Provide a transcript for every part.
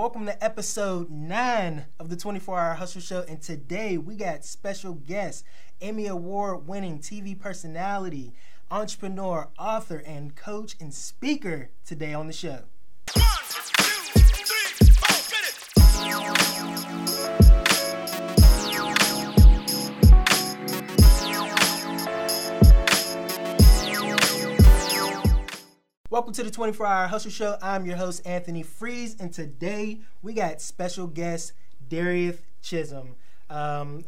Welcome to episode 9 of the 24 Hour Hustle Show. And today we got special guest, Emmy Award winning TV personality, entrepreneur, author, and coach and speaker today on the show. Welcome to the 24 Hour Hustle Show. I'm your host, Anthony Freeze, and today we got special guest Darieth Chisolm. Um,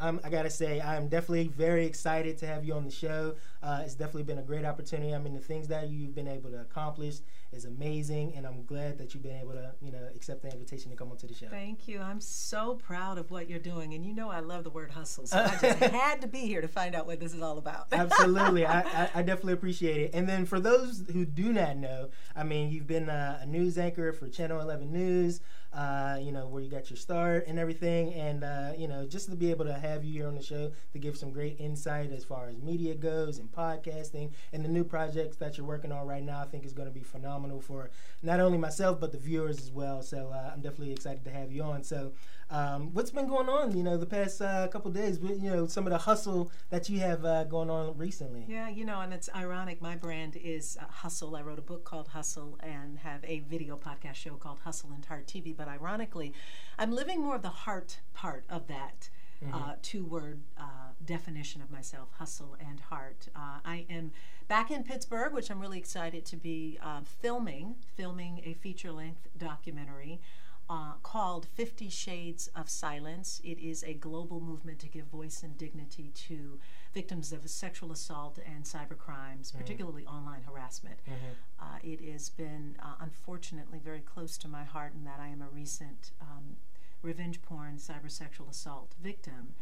i gotta say, I'm definitely very excited to have you on the show. Uh, it's definitely been a great opportunity. I mean, the things that you've been able to accomplish is amazing, and I'm glad that you've been able to, you know, accept the invitation to come onto the show. Thank you. I'm so proud of what you're doing, and you know I love the word hustle, so I just had to be here to find out what this is all about. Absolutely, I, I, I, definitely appreciate it. And then for those who do not know, I mean, you've been a, a news anchor for Channel 11 News uh, you know, where you got your start and everything. And, uh, you know, just to be able to have you here on the show to give some great insight as far as media goes and podcasting and the new projects that you're working on right now, I think is going to be phenomenal for not only myself, but the viewers as well. So uh, I'm definitely excited to have you on. So, um, what's been going on, you know, the past uh, couple days? You know, some of the hustle that you have uh, going on recently. Yeah, you know, and it's ironic. My brand is uh, Hustle. I wrote a book called Hustle and have a video podcast show called Hustle and Heart TV. But ironically, I'm living more of the heart part of that. Mm-hmm. Uh, two word uh, definition of myself hustle and heart. Uh, I am back in Pittsburgh, which I'm really excited to be uh, filming, filming a feature length documentary uh, called Fifty Shades of Silence. It is a global movement to give voice and dignity to victims of sexual assault and cyber crimes, mm-hmm. particularly online harassment. Mm-hmm. Uh, it has been, uh, unfortunately, very close to my heart in that I am a recent um, revenge porn cyber sexual assault victim.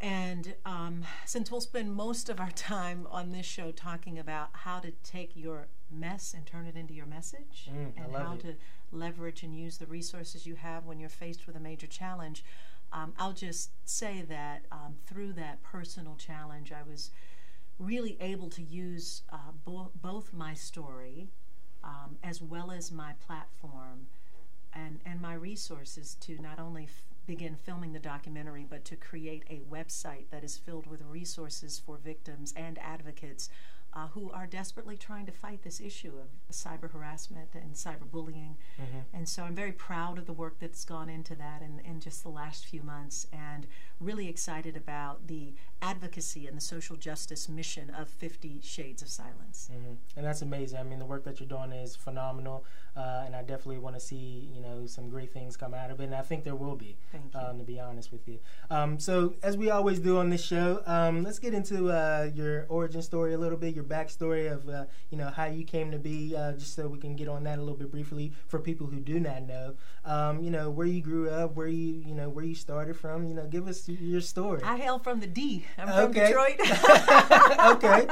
And um, since we'll spend most of our time on this show talking about how to take your mess and turn it into your message mm, and how it. to leverage and use the resources you have when you're faced with a major challenge, um, I'll just say that um, through that personal challenge, I was really able to use uh, bo- both my story um, as well as my platform and, and my resources to not only f- begin filming the documentary, but to create a website that is filled with resources for victims and advocates uh, who are desperately trying to fight this issue of cyber harassment and cyberbullying. Mm-hmm. And so I'm very proud of the work that's gone into that in, in just the last few months and really excited about the advocacy and the social justice mission of 50 Shades of Silence. Mm-hmm. And that's amazing. I mean, the work that you're doing is phenomenal. Uh, and I definitely want to see, you know, some great things come out of it. And I think there will be, um, to be honest with you. Um, so as we always do on this show, um, let's get into uh, your origin story a little bit, your backstory of, uh, you know, how you came to be, uh, just so we can get on that a little bit briefly for people who do not know. Um, you know, where you grew up, where you, you know, where you started from. You know, give us your story. I hail from the D. I'm from okay. Detroit. okay.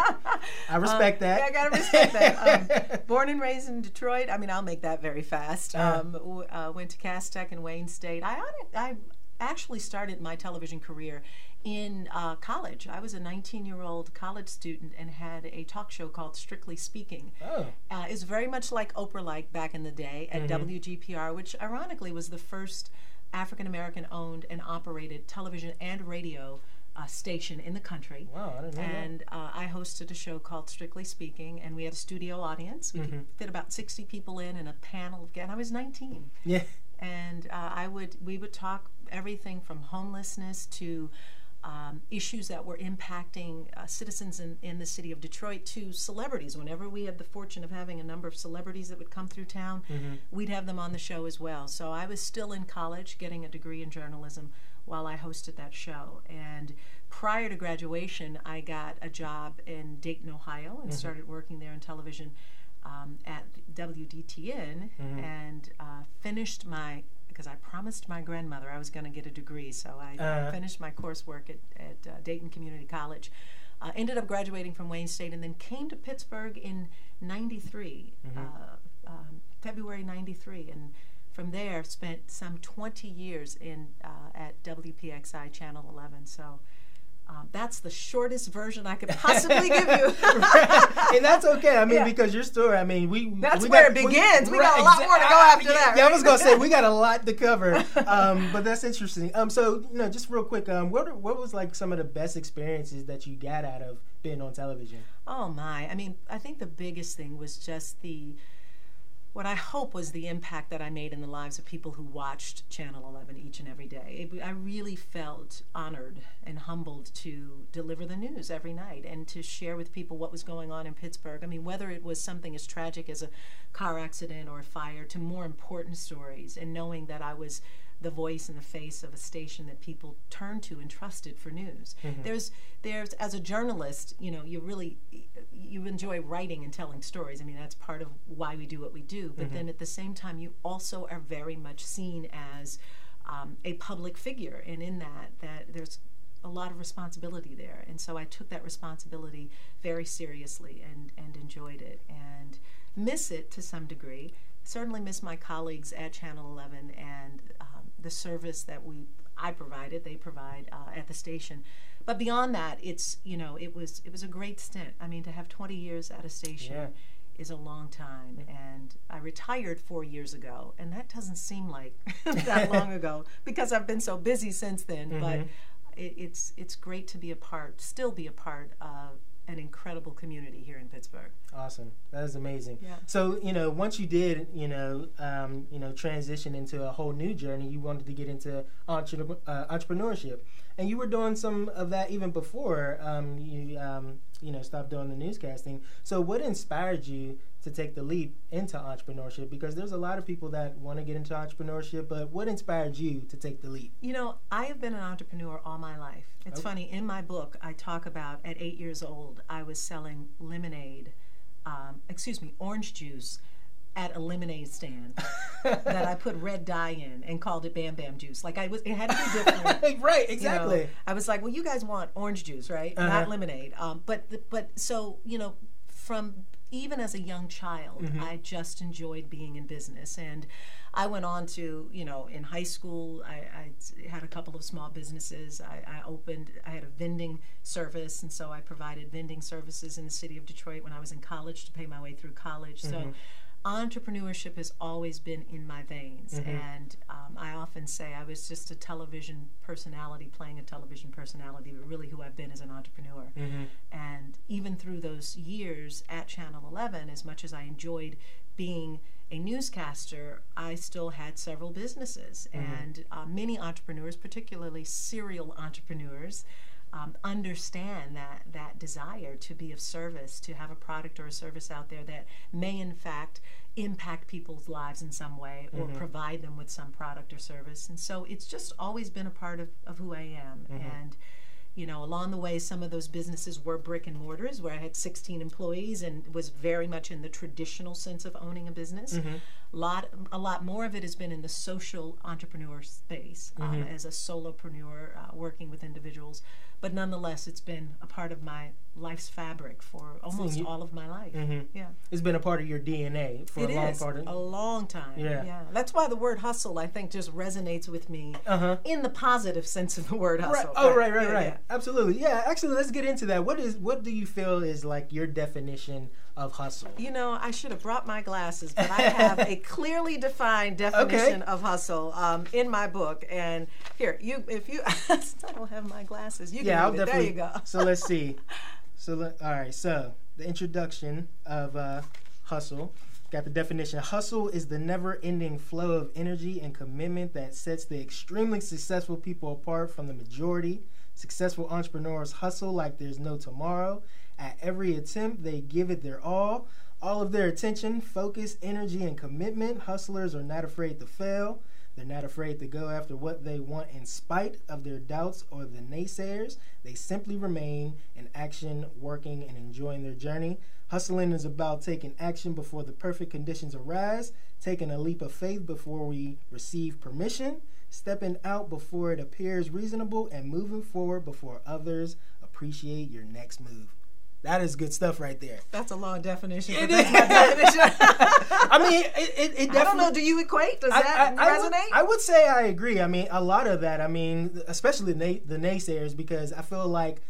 I respect that. Yeah, I gotta respect that. Um, born and raised in Detroit. I mean, I'll make that very fast. Uh-huh. Um, uh, went to Cass Tech and Wayne State. I, I actually started my television career in uh, college. I was a 19 year old college student and had a talk show called Strictly Speaking. Oh. Uh, it's very much like Oprah like back in the day at mm-hmm. WGPR, which ironically was the first African American owned and operated television and radio uh, station in the country. Wow, I didn't know And uh, I hosted a show called Strictly Speaking, and we had a studio audience. We mm-hmm. could fit about 60 people in and a panel. of, Again, I was 19. Yeah. And uh, I would we would talk everything from homelessness to um, issues that were impacting uh, citizens in, in the city of Detroit to celebrities. Whenever we had the fortune of having a number of celebrities that would come through town, mm-hmm. we'd have them on the show as well. So I was still in college getting a degree in journalism while I hosted that show. And prior to graduation, I got a job in Dayton, Ohio, and mm-hmm. started working there in television um, at WDTN mm-hmm. and uh, finished my because I promised my grandmother I was going to get a degree. So I uh, finished my coursework at, at uh, Dayton Community College. Uh, ended up graduating from Wayne State and then came to Pittsburgh in 93, mm-hmm. Uh, um, February 93. And from there, spent some 20 years in uh, at WPXI Channel 11. So Um, that's the shortest version I could possibly give you. and that's okay. I mean, Yeah. because your story, I mean, we That's we where got- it begins. We got a lot more to go after that, Yeah, I was gonna say we got a lot to cover, um, but that's interesting. Um, so you know, just real quick, um, what what was like some of the best experiences that you got out of being on television? Oh my. I mean, I think the biggest thing was just the what I hope was the impact that I made in the lives of people who watched Channel 11 each and every day. It, I really felt honored and humbled to deliver the news every night and to share with people what was going on in Pittsburgh. I mean, whether it was something as tragic as a car accident or a fire to more important stories, and knowing that I was the voice and the face of a station that people turned to and trusted for news. Mm-hmm. There's there's as a journalist, you know, you really you enjoy writing and telling stories. I mean, that's part of why we do what we do. But then at the same time, you also are very much seen as um, a public figure, and in that, that there's a lot of responsibility there. And so I took that responsibility very seriously and and enjoyed it and miss it to some degree. Certainly miss my colleagues at Channel 11 and um, the service that we I provided, they provide uh, at the station. But beyond that, it's you know it was it was a great stint. I mean, to have 20 years at a station Yeah. is a long time, and I retired four years ago, and that doesn't seem like that long ago because I've been so busy since then. But it, it's it's great to be a part, still be a part of an incredible community here in Pittsburgh. Awesome. That is amazing. Yeah. So, you know, once you did, you know, um, you know, transition into a whole new journey, you wanted to get into entre- uh, entrepreneurship, and you were doing some of that even before um, you, um, you know, stopped doing the newscasting. So, what inspired you to take the leap into entrepreneurship? Because there's a lot of people that want to get into entrepreneurship, but what inspired you to take the leap? You know, I have been an entrepreneur all my life. It's Oh. funny, in my book, I talk about at eight years old, I was selling lemonade, um, excuse me, orange juice at a lemonade stand that I put red dye in and called it Bam Bam Juice. Like I was, it had to be different. right. you know. Exactly. I was like, well, you guys want orange juice, right? Uh-huh. Not lemonade. Um, but the- but so you know, from even as a young child, Mm-hmm. I just enjoyed being in business, and I went on to you know in high school, I, I had a couple of small businesses. I, I opened, I had a vending service, and so I provided vending services in the city of Detroit when I was in college to pay my way through college. So entrepreneurship has always been in my veins. And um, i often say i was just a television personality playing a television personality but really who i've been as an entrepreneur. And even through those years at channel 11 as much as i enjoyed being a newscaster i still had several businesses. And uh, many entrepreneurs particularly serial entrepreneurs um, understand that that desire to be of service, to have a product or a service out there that may in fact impact people's lives in some way or provide them with some product or service. And so it's just always been a part of, of who I am. And you know, along the way, some of those businesses were brick and mortars where I had 16 employees and was very much in the traditional sense of owning a business. Lot, a lot more of it has been in the social entrepreneur space um, as a solopreneur uh, working with individuals. But nonetheless, it's been a part of my life's fabric for almost you- all of my life. Yeah. It's been a part of your DNA for It a long is part of a long time. Yeah. yeah, That's why the word hustle, I think, just resonates with me Uh-huh. in the positive sense of the word Right. hustle. Oh, right, right, Yeah, right. yeah. Absolutely. Yeah. Actually, let's get into that. What is? What do you feel is like your definition of hustle? You know, I should have brought my glasses, but I have a clearly defined definition of hustle um, in my book. And here, you, if you, I don't have my glasses. You can Yeah, I'll definitely. There you go. so let's see. So let, all right. So the introduction of uh, hustle. Got the definition. Hustle is the never-ending flow of energy and commitment that sets the extremely successful people apart from the majority. Successful entrepreneurs hustle like there's no tomorrow. At every attempt, they give it their all. All of their attention, focus, energy, and commitment. Hustlers are not afraid to fail. They're not afraid to go after what they want in spite of their doubts or the naysayers. They simply remain in action, working, and enjoying their journey. Hustling is about taking action before the perfect conditions arise, taking a leap of faith before we receive permission, stepping out before it appears reasonable, and moving forward before others appreciate your next move. That is good stuff right there. That's a long definition. It is. definition. I mean, it, it, it definitely. I don't know. Do you equate? Does that I, I, resonate? would, I would say I agree. I mean, a lot of that. I mean, especially the, the naysayers, because I feel like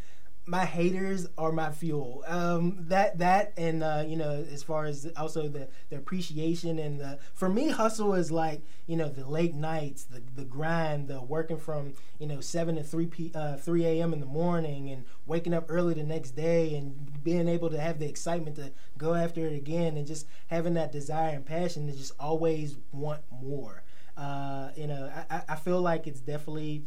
my haters are my fuel. Um, that that and uh, you know, as far as also the, the appreciation and the for me, hustle is like you know the late nights, the the grind, the working from you know seven to three p uh, three a.m. in the morning and waking up early the next day and being able to have the excitement to go after it again and just having that desire and passion to just always want more. Uh, you know, I, I feel like it's definitely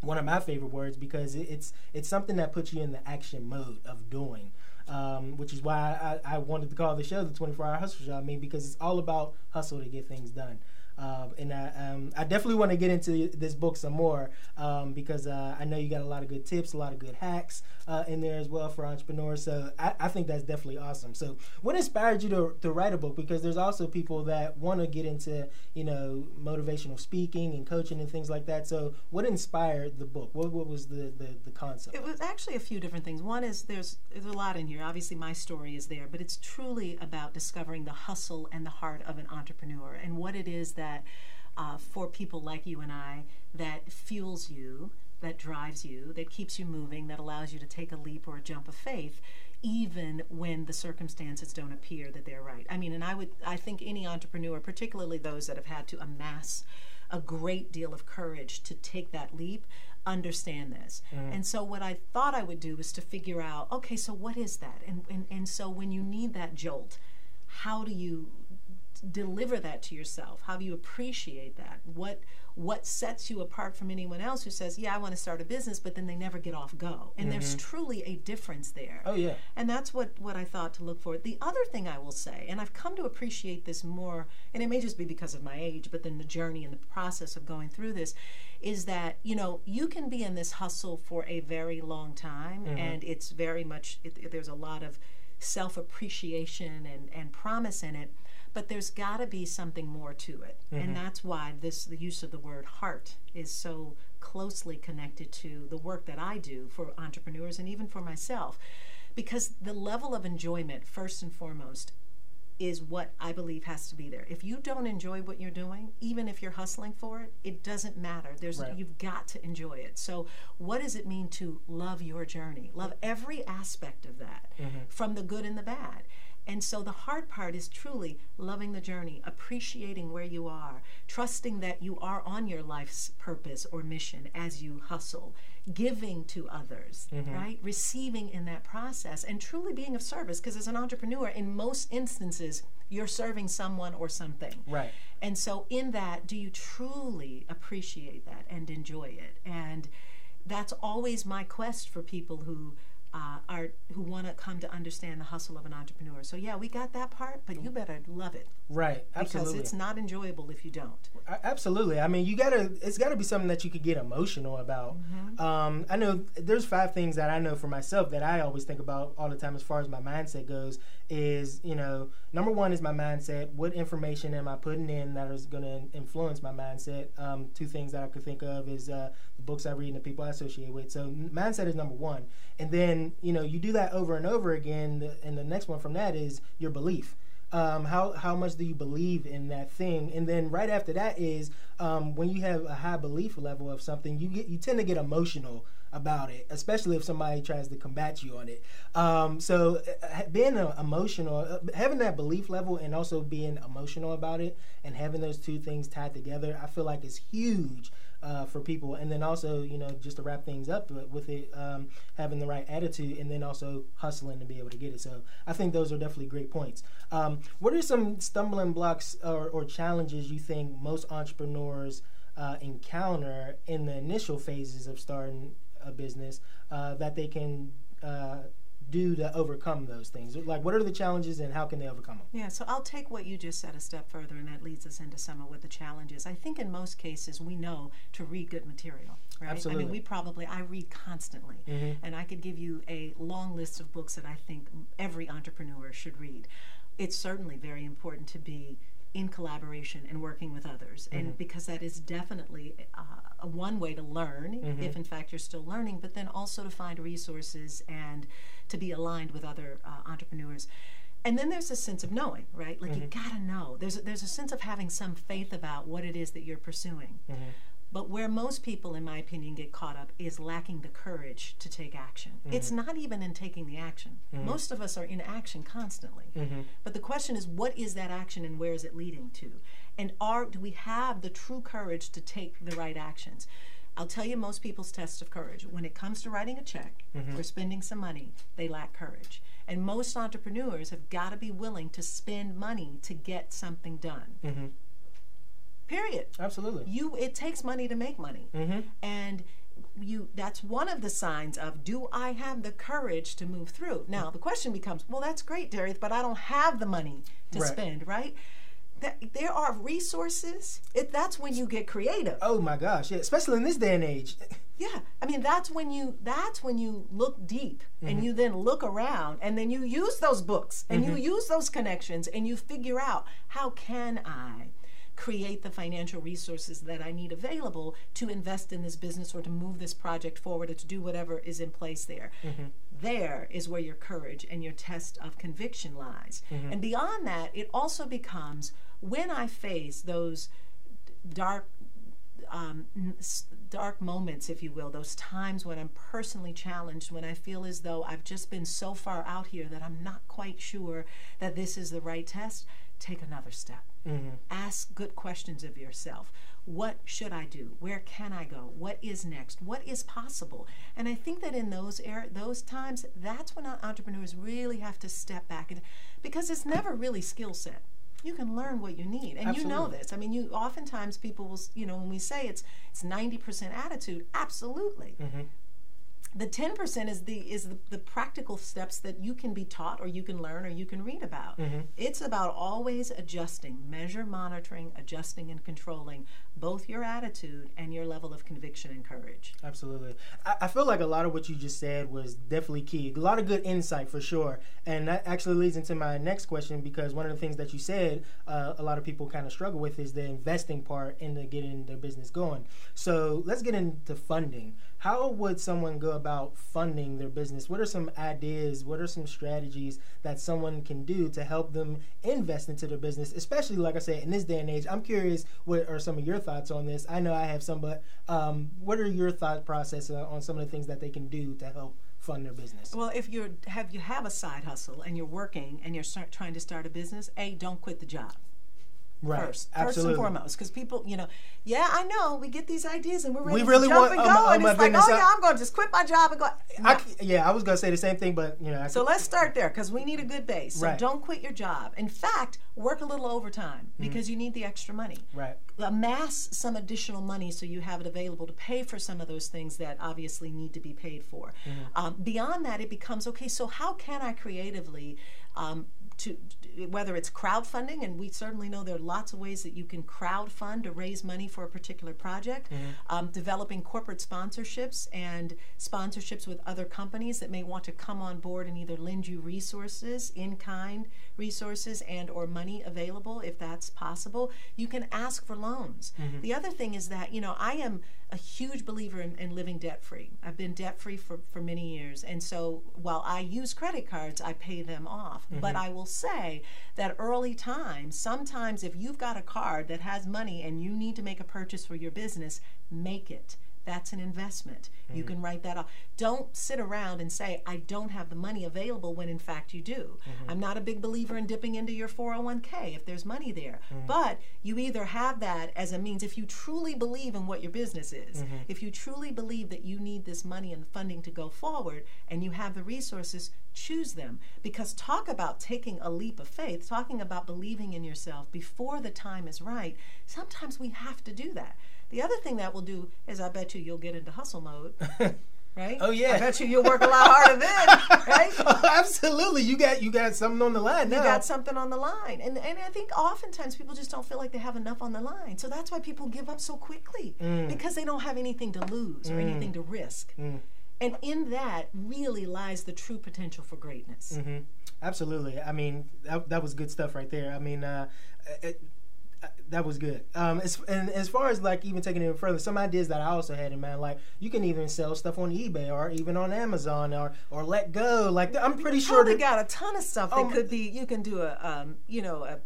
one of my favorite words because it's it's something that puts you in the action mode of doing. Um, which is why I, I, wanted to call the show the 24 Hour Hustle Show. I mean, because it's all about hustle to get things done. Um, and I, um, I definitely want to get into this book some more um, because uh, I know you got a lot of good tips, a lot of good hacks uh, in there as well for entrepreneurs. So I, I, think that's definitely awesome. So what inspired you to, to write a book? Because there's also people that want to get into you know motivational speaking and coaching and things like that. So what inspired the book? What, what was the, the, the concept? It was actually a few different things. One is there's there's a lot in here. Obviously my story is there, but it's truly about discovering the hustle and the heart of an entrepreneur and what it is that that uh, for people like you and I that fuels you, that drives you, that keeps you moving, that allows you to take a leap or a jump of faith, even when the circumstances don't appear that they're right. I mean, and I would, I think any entrepreneur, particularly those that have had to amass a great deal of courage to take that leap, understand this. Mm. And so what I thought I would do was to figure out, okay, so what is that? And, and, and so when you need that jolt, how do you deliver that to yourself? How do you appreciate that? What what sets you apart from anyone else who says, "Yeah, I want to start a business," but then they never get off go? And mm-hmm. there's truly a difference there. Oh yeah. And that's what what I thought to look for. The other thing I will say, and I've come to appreciate this more, and it may just be because of my age, but then the journey and the process of going through this is that you know you can be in this hustle for a very long time, mm-hmm. and it's very much it, there's a lot of self appreciation and and promise in it but there's got to be something more to it mm-hmm. and that's why this the use of the word heart is so closely connected to the work that I do for entrepreneurs and even for myself because the level of enjoyment first and foremost is what I believe has to be there. If you don't enjoy what you're doing, even if you're hustling for it, it doesn't matter. There's right. you've got to enjoy it. So, what does it mean to love your journey? Love every aspect of that, mm-hmm. from the good and the bad. And so the hard part is truly loving the journey, appreciating where you are, trusting that you are on your life's purpose or mission as you hustle, giving to others, mm-hmm. right? Receiving in that process and truly being of service. Because as an entrepreneur, in most instances, you're serving someone or something. Right. And so, in that, do you truly appreciate that and enjoy it? And that's always my quest for people who uh, are who want to come to understand the hustle of an entrepreneur. So yeah, we got that part, but you better love it. Right, absolutely. Because it's not enjoyable if you don't. Absolutely. I mean, you gotta. It's got to be something that you could get emotional about. Mm-hmm. Um, I know there's five things that I know for myself that I always think about all the time as far as my mindset goes. Is you know, number one is my mindset. What information am I putting in that is going to influence my mindset? Um, two things that I could think of is uh, the books I read and the people I associate with. So mindset is number one, and then you know you do that over and over again. And the next one from that is your belief um, how how much do you believe in that thing? And then right after that is um, when you have a high belief level of something, you get you tend to get emotional about it, especially if somebody tries to combat you on it. Um, so uh, being uh, emotional, uh, having that belief level, and also being emotional about it, and having those two things tied together, I feel like is huge uh, for people. And then also, you know, just to wrap things up with it, um, having the right attitude, and then also hustling to be able to get it. So I think those are definitely great points. Um, what are some stumbling blocks or, or, challenges you think most entrepreneurs uh, encounter in the initial phases of starting a business uh, that they can uh, do to overcome those things? Like, what are the challenges and how can they overcome them? Yeah, so I'll take what you just said a step further, and that leads us into some of what the challenges. I think in most cases we know to read good material, right? Absolutely. I mean, we probably, I read constantly, mm-hmm. and I could give you a long list of books that I think every entrepreneur should read. It's certainly very important to be in collaboration and working with others. And Mm-hmm. because that is definitely uh, a one way to learn, Mm-hmm. if in fact you're still learning, but then also to find resources and to be aligned with other uh, entrepreneurs. And then there's a sense of knowing, right? Like you Mm-hmm. gotta know. There's a, there's a sense of having some faith about what it is that you're pursuing. Mm-hmm. But where most people, in my opinion, get caught up is lacking the courage to take action. Mm-hmm. It's not even in taking the action. Most of us are in action constantly. Mm-hmm. But the question is, what is that action and where is it leading to? And are do we have the true courage to take the right actions? I'll tell you most people's test of courage. When it comes to writing a check or spending some money, they lack courage. And most entrepreneurs have got to be willing to spend money to get something done. Period Absolutely. you it takes money to make money Mm-hmm. and you that's one of the signs of do i have the courage to move through now the question becomes well that's great Darieth but i don't have the money to Right. spend right that, there are resources it, that's when you get creative Oh my gosh, yeah, especially in this day and age. yeah i mean that's when you that's when you look deep and you then look around and then you use those books and you use those connections and you figure out how can i create the financial resources that i need available to invest in this business or to move this project forward or to do whatever is in place there. There is where your courage and your test of conviction lies. And beyond that it also becomes when i face those dark um, dark moments, if you will, those times when I'm personally challenged, when I feel as though I've just been so far out here that I'm not quite sure that this is the right test, take another step. Ask good questions of yourself. What should I do? Where can I go? What is next? What is possible? And I think that in those er- those times, that's when entrepreneurs really have to step back, and because it's never really skill set you can learn what you need and you know this i mean you oftentimes people will you know when we say it's it's 90% attitude absolutely the 10% is the is the, the practical steps that you can be taught or you can learn or you can read about it's about always adjusting measure monitoring adjusting and controlling both your attitude and your level of conviction and courage Absolutely. I, I feel like a lot of what you just said was definitely key. A lot of good insight for sure. And that actually leads into my next question because one of the things that you said uh, a lot of people kind of struggle with is the investing part into getting their business going. So let's get into funding. How would someone go about funding their business? What are some ideas? What are some strategies that someone can do to help them invest into their business? Especially, like I said, in this day and age, I'm curious what are some of your thoughts on this? I know I have some, but um, what are your thought process on some of the things that they can do to help fund their business? well if you're have you have a side hustle and you're working and you're start, trying to start a business a don't quit the job Right. first, Absolutely. first and foremost, because people, you know, yeah, I know we get these ideas and we're ready We to jump want- and oh go, oh and it's like, oh I- yeah, I'm going to just quit my job and go. No. c- yeah, I was gonna say the same thing, but you know, I So c- let's start there because we need a good base. So Right. don't quit your job. In fact, work a little overtime Mm-hmm. because you need the extra money. right. Amass some additional money so you have it available to pay for some of those things that obviously need to be paid for. Um, beyond that, it becomes okay. So how can I creatively um, to whether it's crowdfunding, and we certainly know there are lots of ways that you can crowdfund to raise money for a particular project. Mm-hmm. Um, developing corporate sponsorships and sponsorships with other companies that may want to come on board and either lend you resources, in kind resources, and or money available if that's possible. You can ask for loans. Mm-hmm. The other thing is that you know I am a huge believer in, in living debt free. I've been debt free for, for many years. And so while I use credit cards, I pay them off. Mm-hmm. But I will say that early times, sometimes if you've got a card that has money and you need to make a purchase for your business, make it. That's an investment. You can mm-hmm. write that off. Don't sit around and say, I don't have the money available when in fact you do. Mm-hmm. I'm not a big believer in dipping into your 401k if there's money there. Mm-hmm. But you either have that as a means, if you truly believe in what your business is, if you truly believe that you need this money and funding to go forward and you have the resources, choose them. Because talk about taking a leap of faith, talking about believing in yourself before the time is right, sometimes we have to do that. The other thing that will do is I bet you you'll get into hustle mode. Right? Oh, yeah. I bet you you'll work a lot harder then, right? Oh, absolutely, you got you got something on the line now. You got something on the line. And and I think oftentimes people just don't feel like they have enough on the line. So that's why people give up so quickly. Mm. Because they don't have anything to lose or mm. anything to risk. Mm. And in that really lies the true potential for greatness. Mm-hmm. Absolutely. I mean, that, that was good stuff right there. I mean, uh, it, that was good. Um, as, and as far as like even taking it further, some ideas that I also had in mind, like you can even sell stuff on eBay or even on Amazon or or let go. Like I'm pretty sure they got a ton of stuff that Oh, could be. You can do a, um, you know, a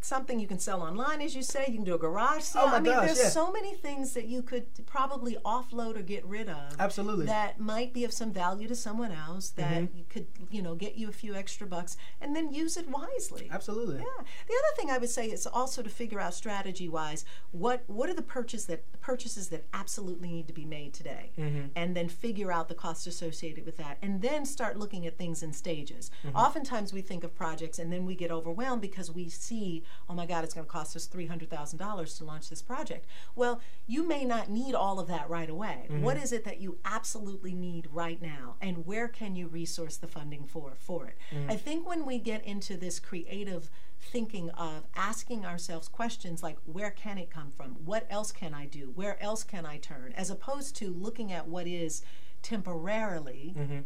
something you can sell online, as you say. You can do a garage sale. Oh my I mean, gosh, there's yeah. so many things that you could probably offload or get rid of. Absolutely. That might be of some value to someone else. That Mm-hmm. you could, you know, get you a few extra bucks, and then use it wisely. absolutely. Yeah. The other thing I would say is also to figure out strategy wise what what are the purchase that purchases that absolutely need to be made today, and then figure out the cost associated with that, and then start looking at things in stages. Oftentimes we think of projects and then we get overwhelmed because we see, oh my God, it's going to cost us three hundred thousand dollars to launch this project. Well, you may not need all of that right away. Mm-hmm. What is it that you absolutely need right now, and where can you resource the funding for for it? Mm. I think when we get into this creative thinking of asking ourselves questions like where can it come from what else can i do where else can i turn as opposed to looking at what is temporarily mm-hmm.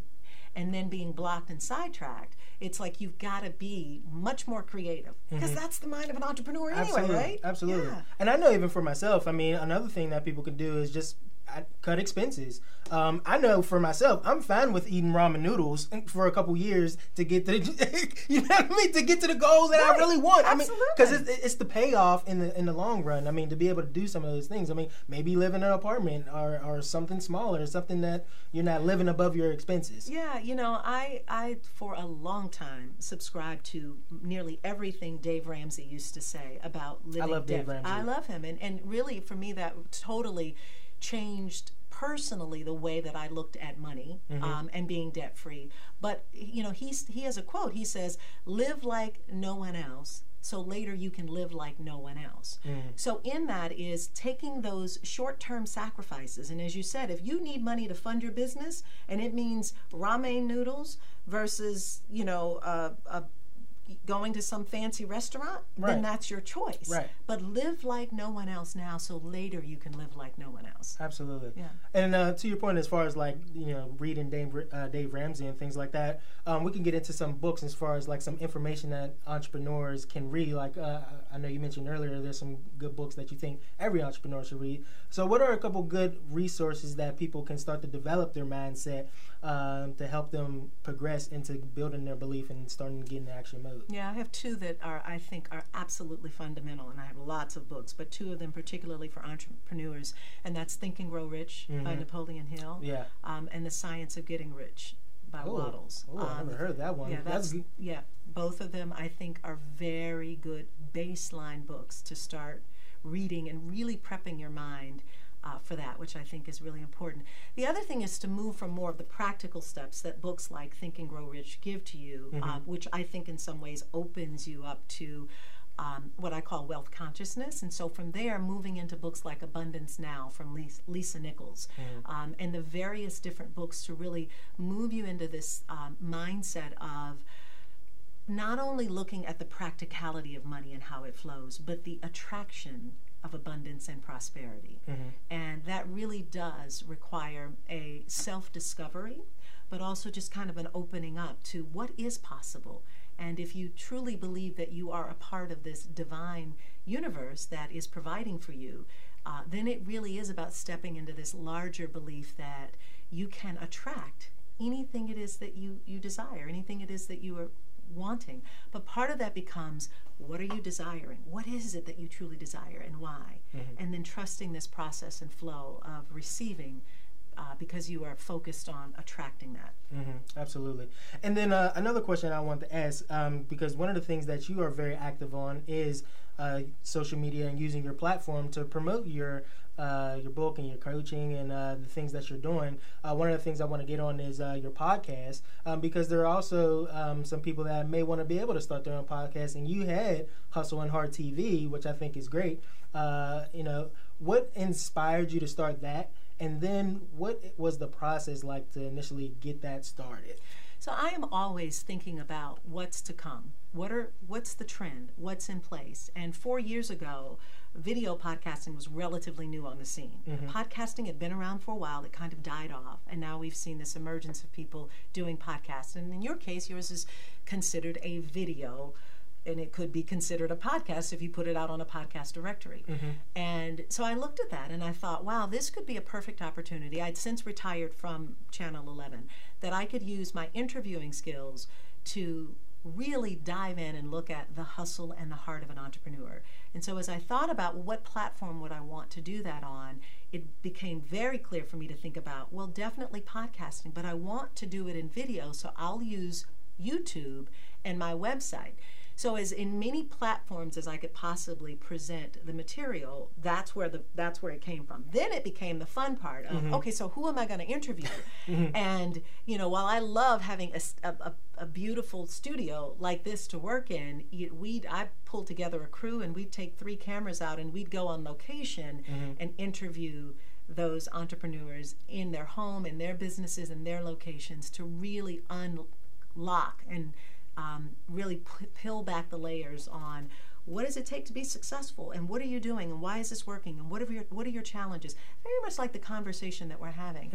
And then being blocked and sidetracked it's like you've got to be much more creative because mm-hmm. that's the mind of an entrepreneur anyway Absolutely, right absolutely. Yeah. And I know even for myself, I mean, another thing that people can do is just I cut expenses. Um, I know for myself, I'm fine with eating ramen noodles for a couple years to get to, you know what I mean, to get to the goals that I really want. I mean, because it's, it's the payoff in the in the long run. I mean, to be able to do some of those things. I mean, maybe live in an apartment or, or something smaller, something that you're not living above your expenses. Yeah, you know, I I for a long time subscribed to nearly everything Dave Ramsey used to say about living I love Dave Ramsey. I love him, and and really for me that totally changed personally the way that I looked at money Mm-hmm. um, and being debt free. But you know, he's he has a quote. He says, "Live like no one else." So later you can live like no one else. Mm. So in that is taking those short-term sacrifices. And as you said, if you need money to fund your business, and it means ramen noodles versus you know uh, a going to some fancy restaurant, Right. then that's your choice. Right. But live like no one else now, so later you can live like no one else. Absolutely. Yeah. And uh, to your point, as far as like you know, reading Dave, uh, Dave Ramsey and things like that, um, we can get into some books as far as like some information that entrepreneurs can read. Like uh, I know you mentioned earlier, there's some good books that you think every entrepreneur should read. So, what are a couple good resources that people can start to develop their mindset um, to help them progress into building their belief and starting to get in action mode? Yeah, I have two that are I think are absolutely fundamental, and I have lots of books, but two of them particularly for entrepreneurs, and that's Think and Grow Rich by Napoleon Hill, Mm-hmm. Yeah. um, and The Science of Getting Rich by Oh, Wattles. oh, I've never heard that one. Yeah, That's that's yeah. Both of them I think are very good baseline books to start reading and really prepping your mind uh, for that, which I think is really important. The other thing is to move from more of the practical steps that books like Think and Grow Rich give to you, uh, which I think in some ways opens you up to. Um, what I call wealth consciousness. And so from there, moving into books like Abundance Now from Lis- Lisa Nichols, um, and the various different books to really move you into this um, mindset of not only looking at the practicality of money and how it flows, but the attraction of abundance and prosperity. And that really does require a self discovery, but also just kind of an opening up to what is possible. And if you truly believe that you are a part of this divine universe that is providing for you, uh, then it really is about stepping into this larger belief that you can attract anything it is that you, you desire, anything it is that you are wanting. But part of that becomes what are you desiring? What is it that you truly desire and why? And then trusting this process and flow of receiving uh, because you are focused on attracting that. hmm absolutely. And then uh, another question I want to ask, um, because one of the things that you are very active on is uh, social media and using your platform to promote your uh, your book and your coaching and uh, the things that you're doing. Uh, one of the things I want to get on is uh, your podcast um, because there are also um, some people that may want to be able to start their own podcast. And you had Hustle and Heart TV, which I think is great. Uh, you know, what inspired you to start that? And then what was the process like to initially get that started? So I am always thinking about what's to come. What are what's the trend? What's in place? And 4 years ago, video podcasting was relatively new on the scene. Mm-hmm. Podcasting had been around for a while, it kind of died off, and now we've seen this emergence of people doing podcasts. And in your case, yours is considered a video and it could be considered a podcast if you put it out on a podcast directory. Mm-hmm. And so I looked at that and I thought, wow, this could be a perfect opportunity. I'd since retired from Channel 11, that I could use my interviewing skills to really dive in and look at the hustle and the heart of an entrepreneur. And so as I thought about what platform would I want to do that on, it became very clear for me to think about, well, definitely podcasting, but I want to do it in video, so I'll use YouTube and my website. So as in many platforms as I could possibly present the material, that's where the that's where it came from. Then it became the fun part of Mm-hmm. okay, so who am I going to interview? And you know, while I love having a a beautiful studio like this to work in, we I pulled together a crew and we'd take three cameras out and we'd go on location and interview those entrepreneurs in their home, in their businesses, in their locations to really unlock and um, really p- peel back the layers on what does it take to be successful and what are you doing and why is this working and what are your what are your challenges? Very much like the conversation that we're having.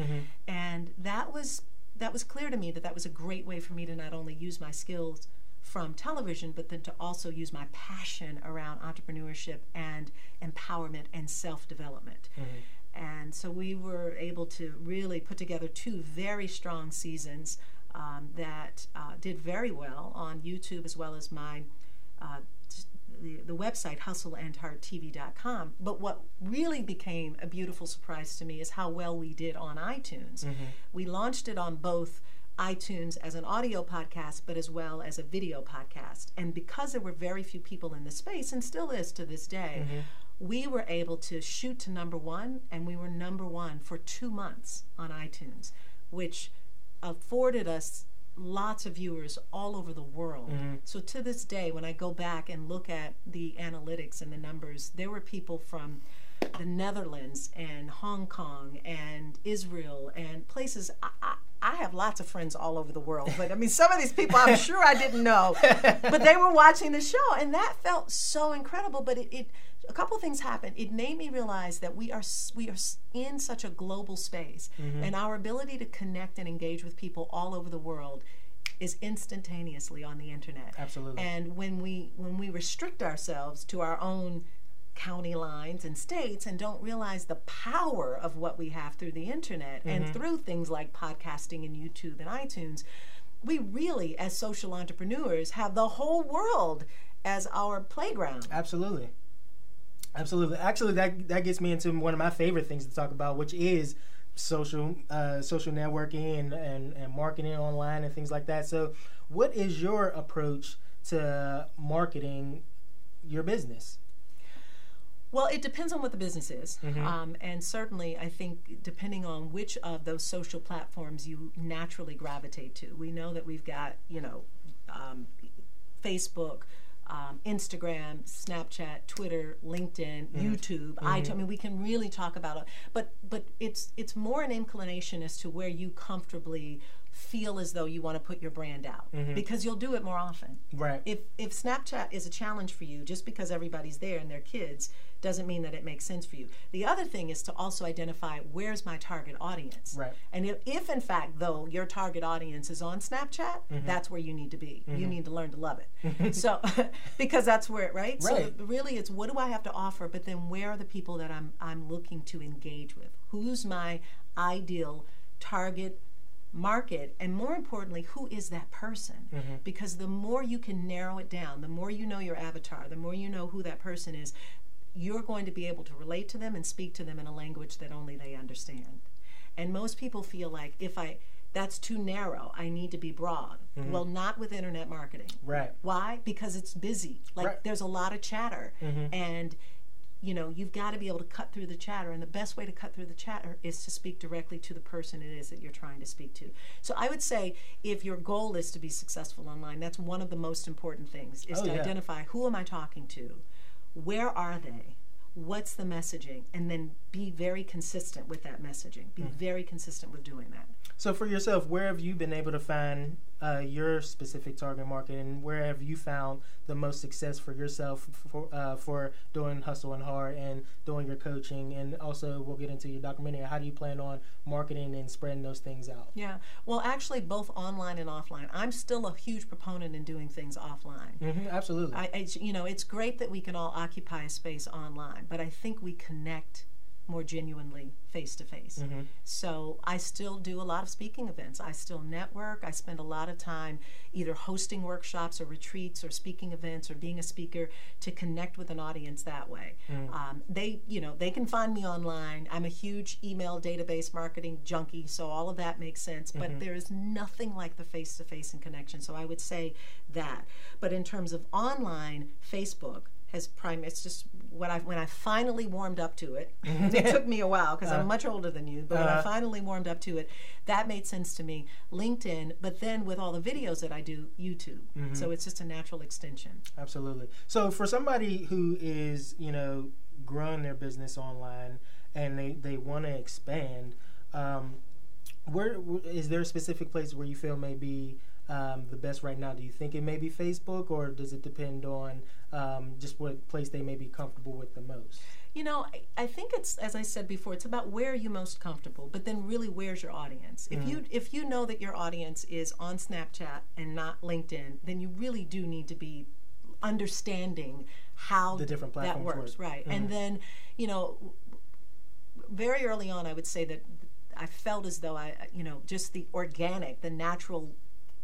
And that was that was clear to me that that was a great way for me to not only use my skills from television but then to also use my passion around entrepreneurship and empowerment and self-development. And so we were able to really put together two very strong seasons um, that uh, did very well on YouTube as well as my uh, the, the website hustleandhearttv.com. But what really became a beautiful surprise to me is how well we did on iTunes. We launched it on both iTunes as an audio podcast, but as well as a video podcast. And because there were very few people in the space, and still is to this day, we were able to shoot to number one, and we were number one for two months on iTunes, which afforded us lots of viewers all over the world. Mm-hmm. So to this day, when I go back and look at the analytics and the numbers, there were people from the Netherlands and Hong Kong and Israel and places. I, I, I have lots of friends all over the world, but I mean, some of these people I'm sure I didn't know, but they were watching the show, and that felt so incredible. But it, it a couple things happened. It made me realize that we are we are in such a global space, mm-hmm. and our ability to connect and engage with people all over the world is instantaneously on the internet. Absolutely. And when we when we restrict ourselves to our own county lines and states and don't realize the power of what we have through the internet and through things like podcasting and YouTube and iTunes, we really as social entrepreneurs have the whole world as our playground. Absolutely. Absolutely. Actually, that that gets me into one of my favorite things to talk about, which is social uh, social networking and, and, and marketing online and things like that. So, what is your approach to marketing your business? Well, it depends on what the business is. Um, and certainly, I think depending on which of those social platforms you naturally gravitate to. We know that we've got, you know, um, Facebook, um, Instagram, Snapchat, Twitter, LinkedIn, YouTube, iTunes. I mean, we can really talk about it. But, but it's, it's more an inclination as to where you comfortably feel as though you want to put your brand out mm-hmm. because you'll do it more often Right. if if Snapchat is a challenge for you, just because everybody's there and they're kids, doesn't mean that it makes sense for you. The other thing is to also identify where's my target audience. Right. And if, if in fact though your target audience is on Snapchat, mm-hmm. that's where you need to be. You mm-hmm. need to learn to love it. so because that's where right. Right. So really, it's what do I have to offer, but then where are the people that I'm I'm looking to engage with? Who's my ideal target market and more importantly who is that person? Mm-hmm. Because the more you can narrow it down the more you know your avatar the more you know who that person is you're going to be able to relate to them and speak to them in a language that only they understand. And most people feel like if i that's too narrow i need to be broad. Mm-hmm. Well not with internet marketing. Right. why? Because it's busy. Like Right. there's a lot of chatter. Mm-hmm. And you know you've got to be able to cut through the chatter and the best way to cut through the chatter is to speak directly to the person it is that you're trying to speak to. So i would say if your goal is to be successful online that's one of the most important things is Oh, to yeah. identify who am i talking to? Where are they what's the messaging? And then be very consistent with that messaging. Be mm. very consistent with doing that. So for yourself where have you been able to find uh, your specific target market and where have you found the most success for yourself for, uh, for doing hustle and heart and doing your coaching? And also we'll get into your documentary. How do you plan on marketing and spreading those things out? Yeah. Well actually both online and offline. I'm still a huge proponent in doing things offline. Mm-hmm, absolutely. I, I, you know it's great that we can all occupy a space online but i think we connect more genuinely face to face. So I still do a lot of speaking events. I still network. I spend a lot of time either hosting workshops or retreats or speaking events or being a speaker to connect with an audience that way. Mm. Um, they, you know, they can find me online. I'm a huge email database marketing junkie, so all of that makes sense. But mm-hmm. there is nothing like the face to face and connection. So I would say that. But in terms of online, Facebook has prime. It's just when I when I finally warmed up to it. it took me a while because uh, I'm much older than you, but uh, when I uh-huh. finally warmed up to it, that made sense to me. LinkedIn, but then with all the videos that I do, YouTube. Mm-hmm. So it's just a natural extension. Absolutely. So for somebody who is you know growing their business online and they they want to expand. Um, where is there a specific place where you feel maybe um, the best right now? Do you think it may be Facebook, or does it depend on um, just what place they may be comfortable with the most? You know, I, I, think it's as I said before, it's about where you're most comfortable, but then really where's your audience? If mm-hmm. you if you know that your audience is on Snapchat and not LinkedIn, then you really do need to be understanding how the different platforms that works, work. right? Mm-hmm. And then, you know, very early on, I would say that I felt as though I, you know, just the organic, the natural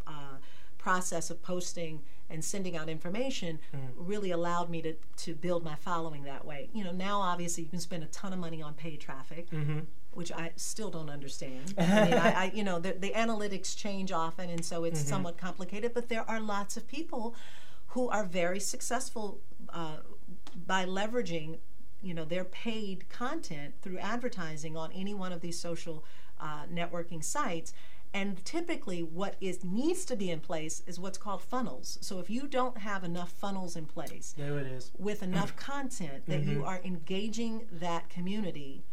uh, process of posting and sending out information mm-hmm. really allowed me to, to build my following that way. You know, now obviously you can spend a ton of money on paid traffic. Mm-hmm. Which I still don't understand. I mean, I, I, you know, the, the, analytics change often, and so it's mm-hmm. somewhat complicated. But there are lots of people who are very successful uh, by leveraging, you know, their paid content through advertising on any one of these social uh, networking sites and typically, what is needs to be in place is what's called funnels. So if you don't have enough funnels in place, there it is, with enough content that mm-hmm. you are engaging that community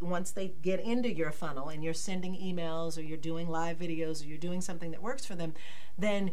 once they get into your funnel and you're sending emails or you're doing live videos or you're doing something that works for them, then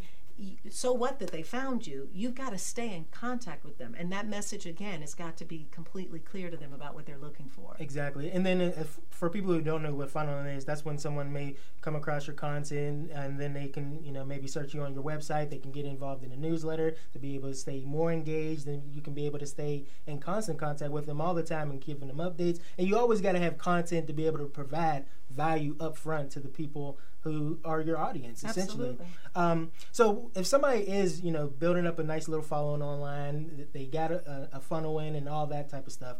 so what that they found you you've got to stay in contact with them. And that message again has got to be completely clear to them about what they're looking for. Exactly. And then uh, if, for people who don't know what funneling is that's when someone may come across your content and then they can you know maybe search you on your website. They can get involved in a newsletter to be able to stay more engaged and you can be able to stay in constant contact with them all the time and giving them updates. And you always got to have content to be able to provide value up front to the people who are your audience essentially. Um, so if somebody is you know building up a nice little following online, they got a, a funnel in and all that type of stuff.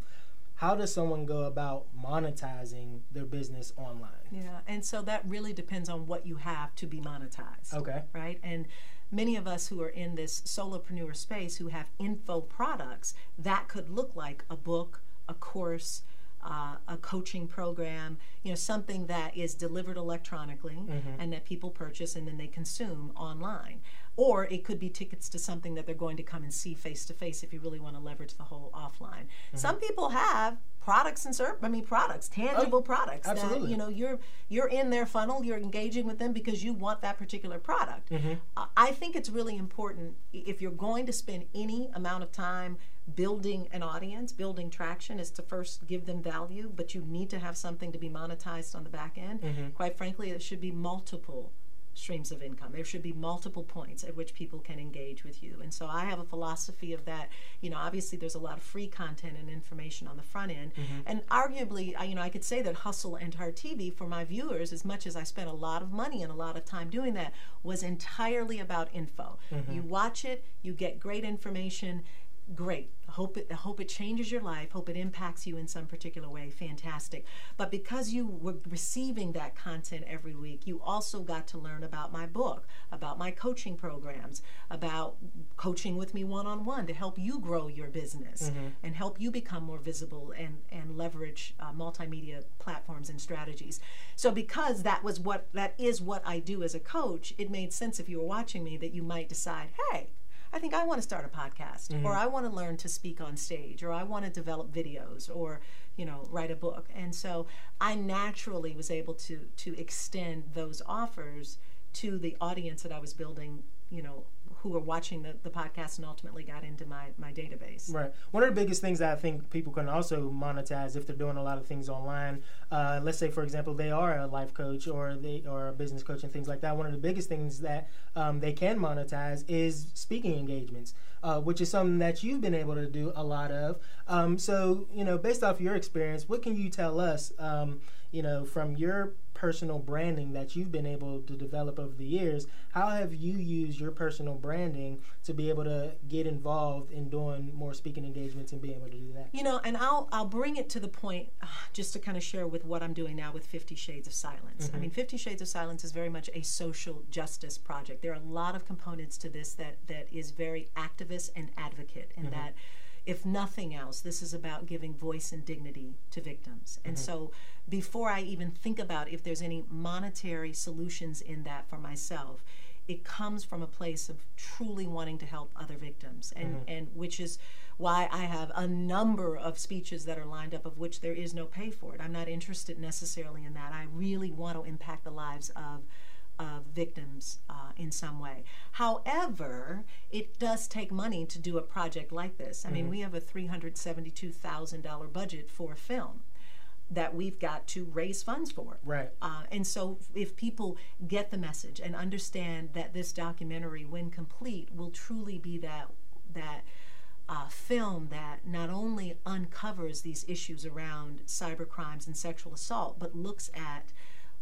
How does someone go about monetizing their business online? Yeah, and so that really depends on what you have to be monetized. Okay. Right? And many of us who are in this solopreneur space who have info products, that could look like a book, a course, uh, a coaching program, you know, something that is delivered electronically mm-hmm. and that people purchase and then they consume online. Or it could be tickets to something that they're going to come and see face to face if you really want to leverage the whole offline. Mm-hmm. Some people have products and service I mean products, tangible oh, products. Absolutely. That, you know, you're you're in their funnel, you're engaging with them because you want that particular product. Mm-hmm. Uh, I think it's really important if you're going to spend any amount of time building an audience, building traction is to first give them value, but you need to have something to be monetized on the back end. Mm-hmm. Quite frankly, it should be multiple streams of income. There should be multiple points at which people can engage with you. And so I have a philosophy of that. You know, obviously there's a lot of free content and information on the front end. Mm-hmm. And arguably, I, you know, I could say that Hustle and Heart TV for my viewers, as much as I spent a lot of money and a lot of time doing that, was entirely about info. Mm-hmm. You watch it, you get great information, great. Hope it hope it changes your life. Hope it impacts you in some particular way. Fantastic. But because you were receiving that content every week, you also got to learn about my book, about my coaching programs, about coaching with me one on one to help you grow your business mm-hmm. and help you become more visible and and leverage uh, multimedia platforms and strategies. So because that was what that is what I do as a coach, it made sense if you were watching me that you might decide, hey I think I want to start a podcast, mm-hmm. or I want to learn to speak on stage, or I want to develop videos, or you know, write a book. And so I naturally was able to to extend those offers to the audience that I was building, you know, who were watching the, the podcast and ultimately got into my, my database. Right. One of the biggest things that I think people can also monetize if they're doing a lot of things online, uh, let's say, for example, they are a life coach or they are a business coach and things like that. One of the biggest things that um, they can monetize is speaking engagements. Uh, which is something that you've been able to do a lot of. Um, so, you know, based off your experience, what can you tell us, um, you know, from your personal branding that you've been able to develop over the years. How have you used your personal branding to be able to get involved in doing more speaking engagements and being able to do that? You know, and I'll I'll bring it to the point uh, just to kind of share with what I'm doing now with 50 Shades of Silence. Mm-hmm. I mean, 50 Shades of Silence is very much a social justice project. There are a lot of components to this that that is very activist and advocate and mm-hmm. that if nothing else, this is about giving voice and dignity to victims. And mm-hmm. so, before I even think about if there's any monetary solutions in that for myself, it comes from a place of truly wanting to help other victims, and mm-hmm. and which is why I have a number of speeches that are lined up, of which there is no pay for it. I'm not interested necessarily in that. I really want to impact the lives of of victims uh, in some way. However, it does take money to do a project like this. I mm-hmm. mean, we have a $372,000 budget for a film that we've got to raise funds for. Right. Uh, and so, if people get the message and understand that this documentary, when complete, will truly be that that uh, film that not only uncovers these issues around cyber crimes and sexual assault, but looks at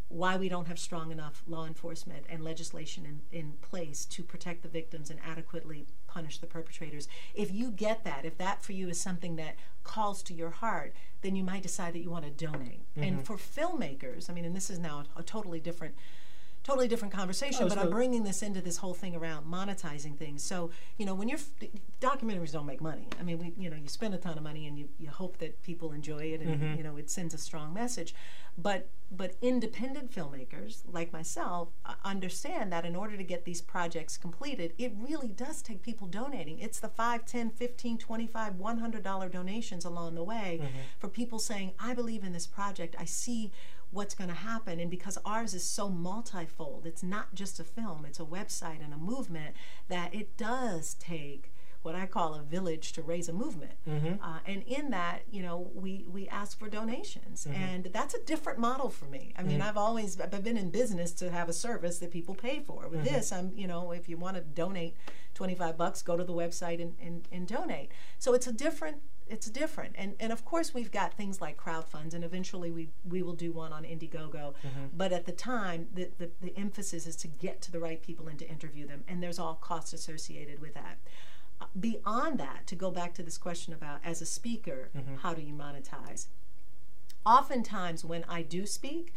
why we don't have strong enough law enforcement and legislation in, in place to protect the victims and adequately punish the perpetrators. If you get that, if that for you is something that calls to your heart, then you might decide that you want to donate. Mm-hmm. And for filmmakers, I mean, and this is now a, a totally different totally different conversation, oh, but I'm bringing this into this whole thing around monetizing things. So, you know, when you're documentaries don't make money. I mean, we, you know, you spend a ton of money and you, you hope that people enjoy it and, mm-hmm. you know, it sends a strong message. But, but independent filmmakers like myself uh, understand that in order to get these projects completed, it really does take people donating. It's the 5, 10, 15, 25, $100 donations along the way mm-hmm. for people saying, I believe in this project. I see what's going to happen. And because ours is so multifold, it's not just a film, it's a website and a movement, that it does take what I call a village to raise a movement. Mm-hmm. Uh, and in that, you know, we, we ask for donations. Mm-hmm. And that's a different model for me. I mean, mm-hmm. I've always I've been in business to have a service that people pay for. With mm-hmm. this, I'm, you know, if you want to donate 25 bucks, go to the website and, and, and donate. So it's a different it's different. And and of course we've got things like crowdfunds and eventually we we will do one on Indiegogo. Mm-hmm. But at the time the, the, the emphasis is to get to the right people and to interview them. And there's all costs associated with that. Uh, beyond that, to go back to this question about as a speaker, mm-hmm. how do you monetize? Oftentimes when I do speak,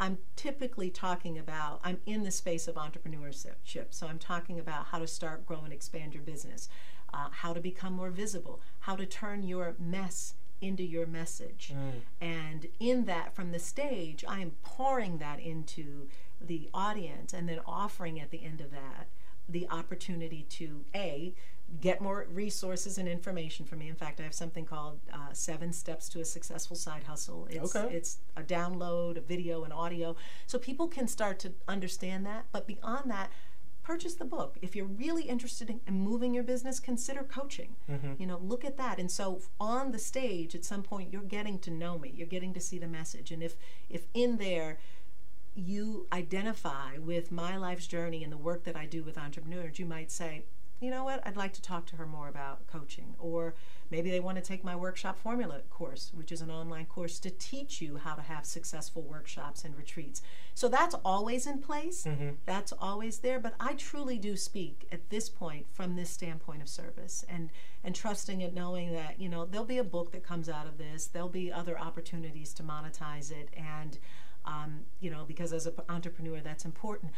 I'm typically talking about, I'm in the space of entrepreneurship. So I'm talking about how to start, grow, and expand your business uh, how to become more visible, how to turn your mess into your message. Mm. And in that, from the stage, I am pouring that into the audience and then offering at the end of that the opportunity to A, get more resources and information from me. In fact, I have something called uh, Seven Steps to a Successful Side Hustle. It's, okay. it's a download, a video, and audio. So people can start to understand that. But beyond that, purchase the book. If you're really interested in, in moving your business, consider coaching. Mm-hmm. You know, look at that. And so on the stage, at some point, you're getting to know me. You're getting to see the message. And if if in there you identify with my life's journey and the work that I do with entrepreneurs, you might say, you know what, I'd like to talk to her more about coaching. Or maybe they want to take my workshop formula course, which is an online course to teach you how to have successful workshops and retreats. So that's always in place, mm-hmm. that's always there. But I truly do speak at this point from this standpoint of service and, and trusting and knowing that, you know, there'll be a book that comes out of this, there'll be other opportunities to monetize it. And, um, you know, because as an entrepreneur, that's important.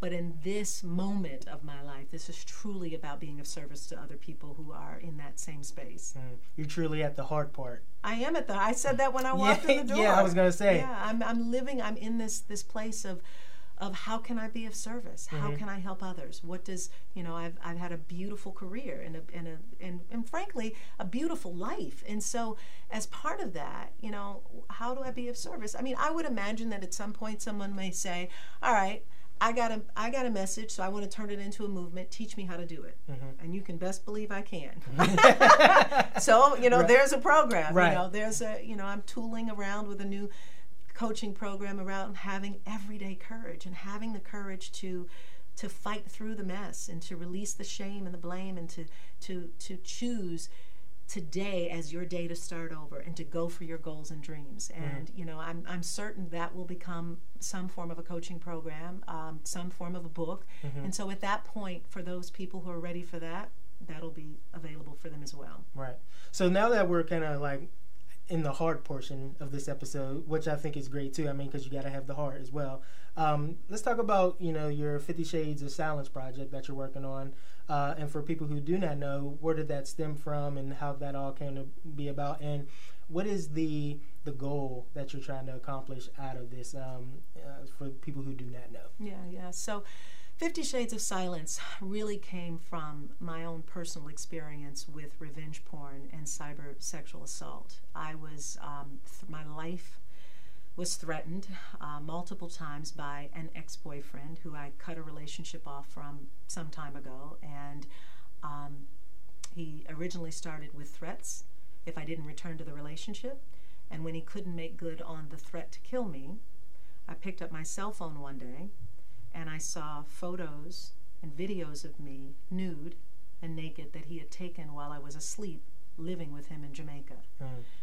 But in this moment of my life, this is truly about being of service to other people who are in that same space. Mm. You're truly at the hard part. I am at the. I said that when I walked yeah, in the door. Yeah, I was gonna say. Yeah, I'm. I'm living. I'm in this this place of of how can I be of service? How Mhm. can I help others? What does you know? I've I've had a beautiful career and a and a and, and frankly a beautiful life. And so as part of that, you know, how do I be of service? I mean, I would imagine that at some point someone may say, "All right." I got a I got a message, so I want to turn it into a movement. Teach me how to do it, Mhm. and you can best believe I can. so you know, Right. there's a program. Right. You know, there's a you know, I'm tooling around with a new coaching program around having everyday courage and having the courage to to fight through the mess and to release the shame and the blame and to to to choose today as your day to start over and to go for your goals and dreams and you know I'm, I'm certain that will become some form of a coaching program um, some form of a book and so at that point for those people who are ready for that that'll be available for them as well Right. So now that we're kind of like in the hard portion of this episode, which I think is great too. I mean, because you got to have the heart as well. Um, let's talk about you know your Fifty Shades of Silence project that you're working on, uh, and for people who do not know, where did that stem from, and how that all came to be about, and what is the the goal that you're trying to accomplish out of this um, uh, for people who do not know. Yeah, yeah. So, Fifty Shades of Silence really came from my own personal experience with revenge porn and cyber sexual assault. I was, um, my life was threatened uh, multiple times by an ex boyfriend who I cut a relationship off from some time ago. And um, he originally started with threats if I didn't return to the relationship. And when he couldn't make good on the threat to kill me, I picked up my cell phone one day and I saw photos and videos of me nude and naked that he had taken while I was asleep living with him in Jamaica.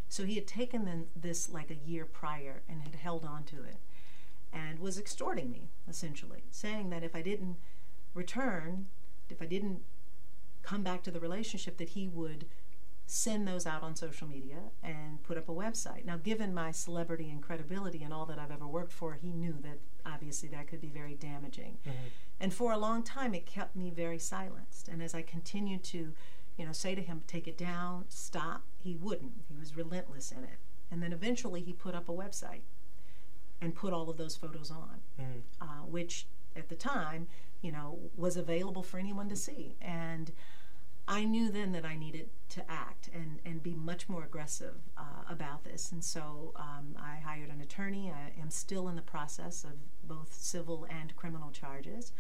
So he had taken then this like a year prior and had held on to it and was extorting me essentially, saying that if I didn't return, if I didn't come back to the relationship that he would send those out on social media and put up a website. Now, given my celebrity and credibility and all that I've ever worked for, he knew that obviously that could be very damaging. Mhm. And for a long time, it kept me very silenced. And as I continued to, you know, say to him, take it down, stop, he wouldn't. He was relentless in it. And then eventually he put up a website and put all of those photos on, Mm. uh, which at the time, you know, was available for anyone to see. And I knew then that I needed to act and, and be much more aggressive uh, about this. And so um, I hired an attorney. I am still in the process of both civil and criminal charges.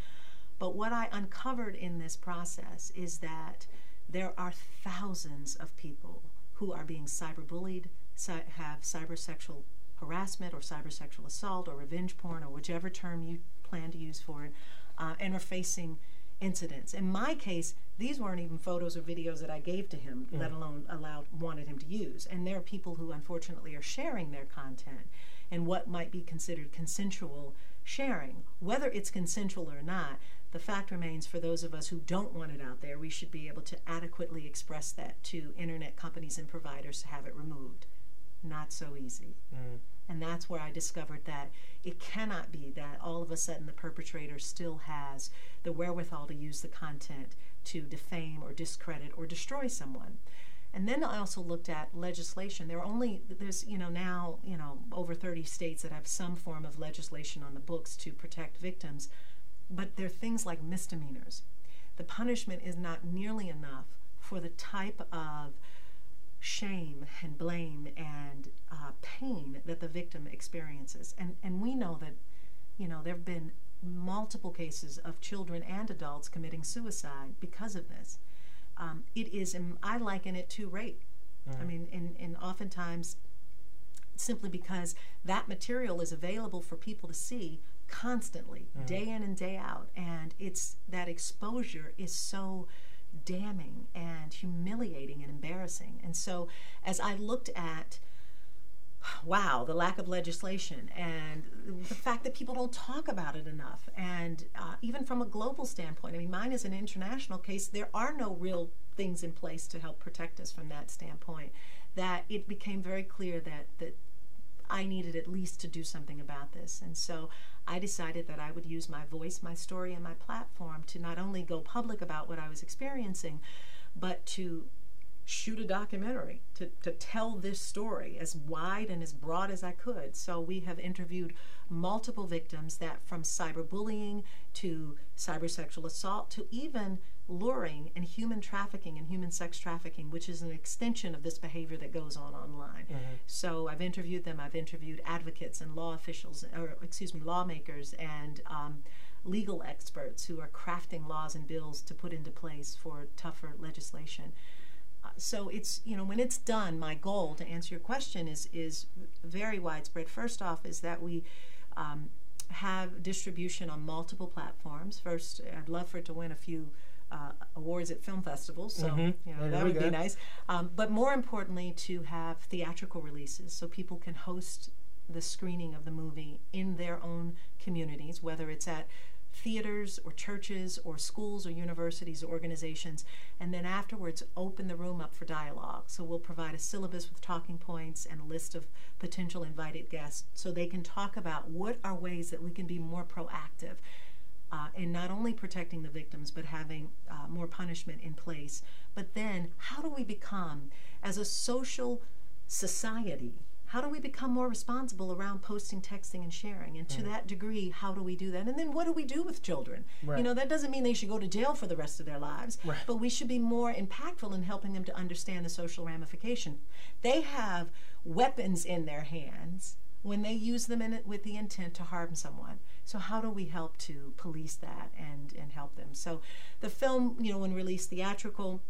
But what I uncovered in this process is that there are thousands of people who are being cyberbullied, cy- have cybersexual harassment or cybersexual assault or revenge porn or whichever term you plan to use for it, uh, and are facing incidents. In my case, these weren't even photos or videos that I gave to him, let alone allowed wanted him to use. And there are people who unfortunately are sharing their content and what might be considered consensual sharing. Whether it's consensual or not, the fact remains for those of us who don't want it out there, we should be able to adequately express that to internet companies and providers to have it removed. Not so easy. Mm. And that's where I discovered that it cannot be that all of a sudden the perpetrator still has the wherewithal to use the content to defame or discredit or destroy someone. And then I also looked at legislation. There are only there's you know now you know over 30 states that have some form of legislation on the books to protect victims, but they're things like misdemeanors. The punishment is not nearly enough for the type of shame and blame and uh, pain that the victim experiences. And, and we know that, you know, there have been multiple cases of children and adults committing suicide because of this. Um, it is, I liken it to rape. I mean, and, and oftentimes simply because that material is available for people to see constantly, day in and day out. And it's that exposure is so damning and humiliating and embarrassing. And so as I looked at wow, the lack of legislation and the fact that people don't talk about it enough. And uh, even from a global standpoint, I mean, mine is an international case. There are no real things in place to help protect us from that standpoint. That it became very clear that that I needed at least to do something about this. And so I decided that I would use my voice, my story, and my platform to not only go public about what I was experiencing, but to shoot a documentary to, to tell this story as wide and as broad as I could. So we have interviewed multiple victims that from cyberbullying to cybersexual assault to even luring and human trafficking and human sex trafficking, which is an extension of this behavior that goes on online. Mm-hmm. So I've interviewed them. I've interviewed advocates and law officials, or excuse me, lawmakers and um, legal experts who are crafting laws and bills to put into place for tougher legislation so it's you know when it's done, my goal to answer your question is is very widespread. First off, is that we um, have distribution on multiple platforms. First, I'd love for it to win a few uh, awards at film festivals, so mm-hmm. you know, that would go. be nice. Um, but more importantly, to have theatrical releases so people can host the screening of the movie in their own communities, whether it's at theaters or churches or schools or universities or organizations, and then afterwards open the room up for dialogue. So we'll provide a syllabus with talking points and a list of potential invited guests so they can talk about what are ways that we can be more proactive uh, in not only protecting the victims but having uh, more punishment in place. But then, how do we become, as a social society, how do we become more responsible around posting, texting, and sharing? And to that degree, how do we do that? And then what do we do with children? Right. You know, that doesn't mean they should go to jail for the rest of their lives, right. but we should be more impactful in helping them to understand the social ramification. They have weapons in their hands when they use them in it with the intent to harm someone. So how do we help to police that and and help them? So the film, you know, when released theatrical,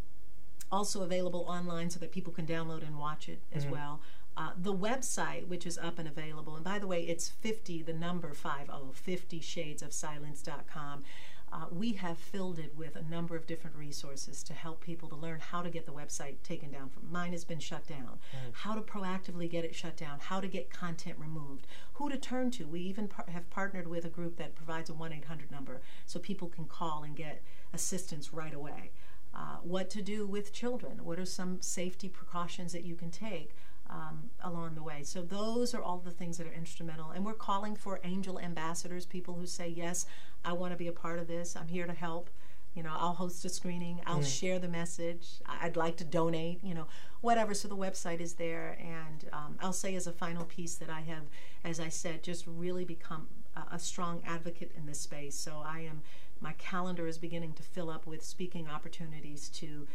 also available online so that people can download and watch it as mm-hmm. well. Uh, the website, which is up and available, and by the way, it's 50, the number 50, 50 shades of silence.com. Uh, we have filled it with a number of different resources to help people to learn how to get the website taken down from mine has been shut down mm. how to proactively get it shut down how to get content removed who to turn to we even par- have partnered with a group that provides a 1-800 number so people can call and get assistance right away uh, what to do with children what are some safety precautions that you can take um, along the way. So those are all the things that are instrumental. And we're calling for angel ambassadors, people who say, yes, I want to be a part of this. I'm here to help. You know, I'll host a screening. I'll mm. share the message. I'd like to donate. You know, whatever. So the website is there, and um, I'll say as a final piece that I have, as I said, just really become a, a strong advocate in this space. So I am. My calendar is beginning to fill up with speaking opportunities to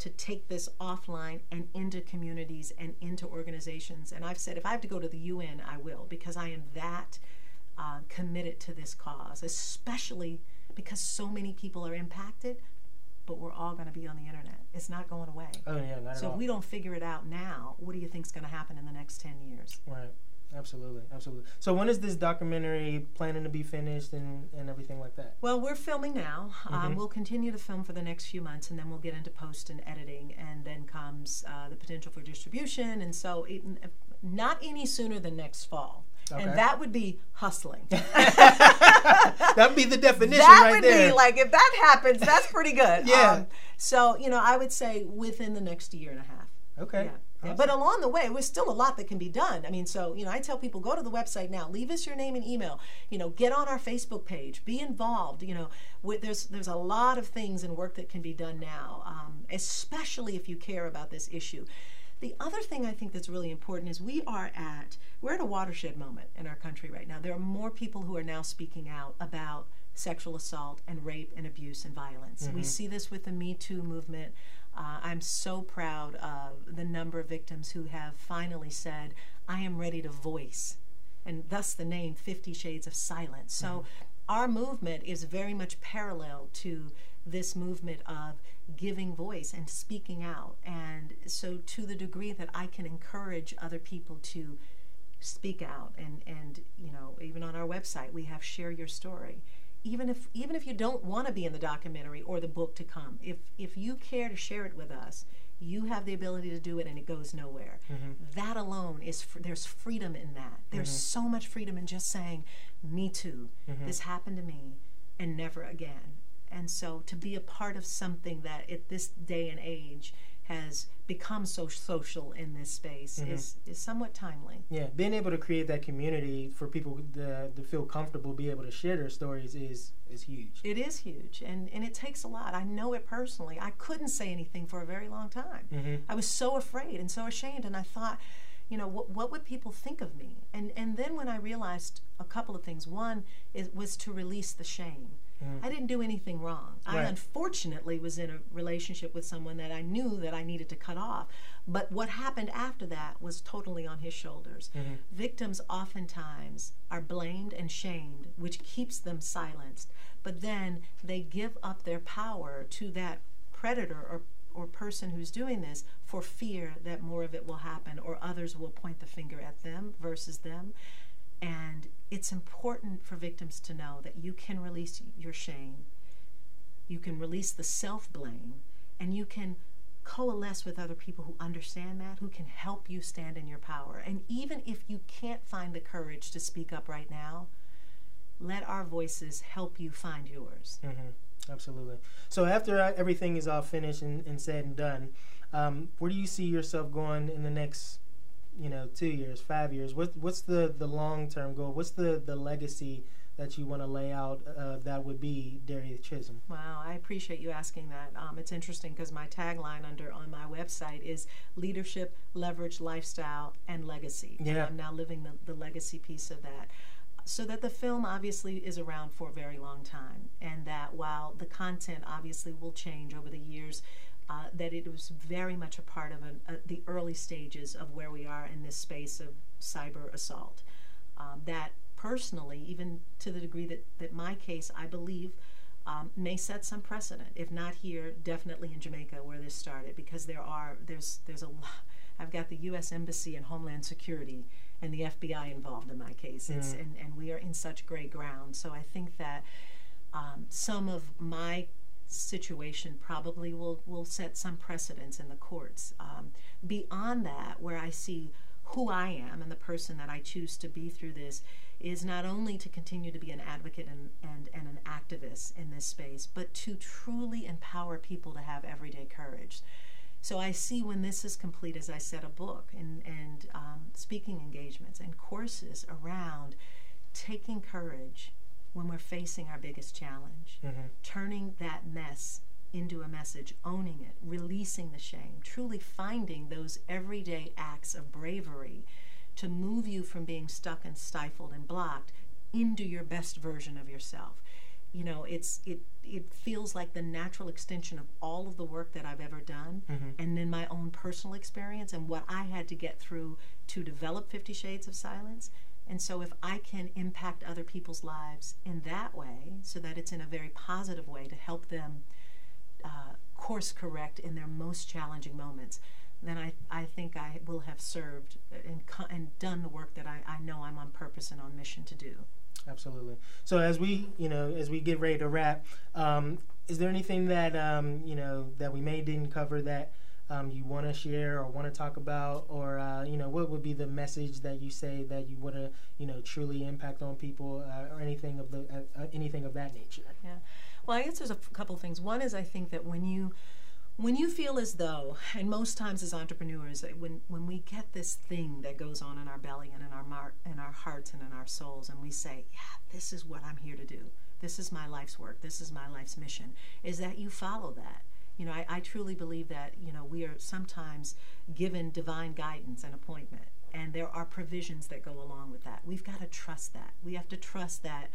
to take this offline and into communities and into organizations. And I've said if I have to go to the UN, I will, because I am that uh, committed to this cause, especially because so many people are impacted. But we're all going to be on the internet. It's not going away. Oh yeah, not so if we don't figure it out now, what do you think is going to happen in the next ten years? Right. Absolutely, absolutely. So when is this documentary planning to be finished and, and everything like that? Well, we're filming now. Um, mm-hmm. Um, we'll continue to film for the next few months, and then we'll get into post and editing, and then comes uh, the potential for distribution. And so, it, not any sooner than next fall. Okay. And that would be hustling. That'd be the definition that right would there. be like if that happens, that's pretty good. yeah. Um, so you know, I would say within the next year and a half. Okay. Yeah. Awesome. But along the way, there's still a lot that can be done. I mean, so, you know, I tell people go to the website now, leave us your name and email, you know, get on our Facebook page, be involved. You know, with, there's, there's a lot of things and work that can be done now, um, especially if you care about this issue. The other thing I think that's really important is we are at, we're at a watershed moment in our country right now. There are more people who are now speaking out about sexual assault and rape and abuse and violence. Mm-hmm. We see this with the Me Too movement. Uh, I'm so proud of the number of victims who have finally said, I am ready to voice, and thus the name Fifty Shades of Silence. So mm-hmm. our movement is very much parallel to this movement of giving voice and speaking out. And so, to the degree that I can encourage other people to speak out, and, and you know, even on our website, we have Share Your Story even if even if you don't want to be in the documentary or the book to come, if if you care to share it with us, you have the ability to do it, and it goes nowhere. Mm-hmm. That alone is fr- there's freedom in that. There's mm-hmm. so much freedom in just saying, "Me too. Mm-hmm. This happened to me, and never again." And so to be a part of something that at this day and age has become so social in this space Mhm. is, is somewhat timely. Yeah, being able to create that community for people to, to feel comfortable, be able to share their stories is is huge. It is huge, and, and it takes a lot. I know it personally. I couldn't say anything for a very long time. hmm I was so afraid and so ashamed, and I thought, you know, what, what would people think of me? And and then when I realized a couple of things, one is was to release the shame. Mhm. I didn't do anything wrong. I unfortunately was in a relationship with someone that I knew that I needed to cut off. But what happened after that was totally on his shoulders. Mhm. Victims oftentimes are blamed and shamed, which keeps them silenced. But then they give up their power to that predator or, or person who's doing this for fear that more of it will happen or others will point the finger at them versus them. And it's important for victims to know that you can release your shame, you can release the self blame, and you can coalesce with other people who understand that, who can help you stand in your power. And even if you can't find the courage to speak up right now, let our voices help you find yours. hmm Absolutely. So after everything is all finished and, and said and done, um, where do you see yourself going in the next, you know, two years, five years? What what's the the long term goal? What's the the legacy that you want to lay out uh, that would be Darieth Chisolm? Wow, I appreciate you asking that. Um, it's interesting because my tagline under on my website is leadership, leverage, lifestyle, and legacy. And Yeah. I'm now living the, the legacy piece of that. So that the film obviously is around for a very long time, and that while the content obviously will change over the years, uh, that it was very much a part of a, a, the early stages of where we are in this space of cyber assault. Um, that personally, even to the degree that, that my case, I believe, um, may set some precedent. If not here, definitely in Jamaica where this started, because there are there's there's a lot. I've got the U.S. Embassy and Homeland Security and the FBI involved in my case. It's, Mhm. and, and we are in such gray ground. So I think that um, some of my situation probably will, will set some precedents in the courts. Um, beyond that, where I see who I am and the person that I choose to be through this is not only to continue to be an advocate and, and, and an activist in this space, but to truly empower people to have everyday courage. So I see when this is complete, as I said, a book and, and um, speaking engagements and courses around taking courage when we're facing our biggest challenge, Mm-hmm. turning that mess into a message, owning it, releasing the shame, truly finding those everyday acts of bravery to move you from being stuck and stifled and blocked into your best version of yourself. You know, it's it it feels like the natural extension of all of the work that I've ever done Mhm. and then my own personal experience and what I had to get through to develop 50 shades of silence. And so if I can impact other people's lives in that way so that it's in a very positive way to help them uh, course correct in their most challenging moments, then I, I think I will have served and, and done the work that I, I know I'm on purpose and on mission to do. Absolutely. So as we, you know, as we get ready to wrap, um, is there anything that um, you know that we may didn't cover that um, you want to share or want to talk about, or uh, you know, what would be the message that you say that you want to, you know, truly impact on people, uh, or anything of the uh, uh, anything of that nature? Yeah. Well, I guess there's a f- couple things. One is I think that when you when you feel as though, and most times as entrepreneurs, when when we get this thing that goes on in our belly and in our mar- in our hearts and in our souls, and we say, "Yeah, this is what I'm here to do. This is my life's work. This is my life's mission." Is that you follow that? You know, I, I truly believe that you know we are sometimes given divine guidance and appointment, and there are provisions that go along with that. We've got to trust that. We have to trust that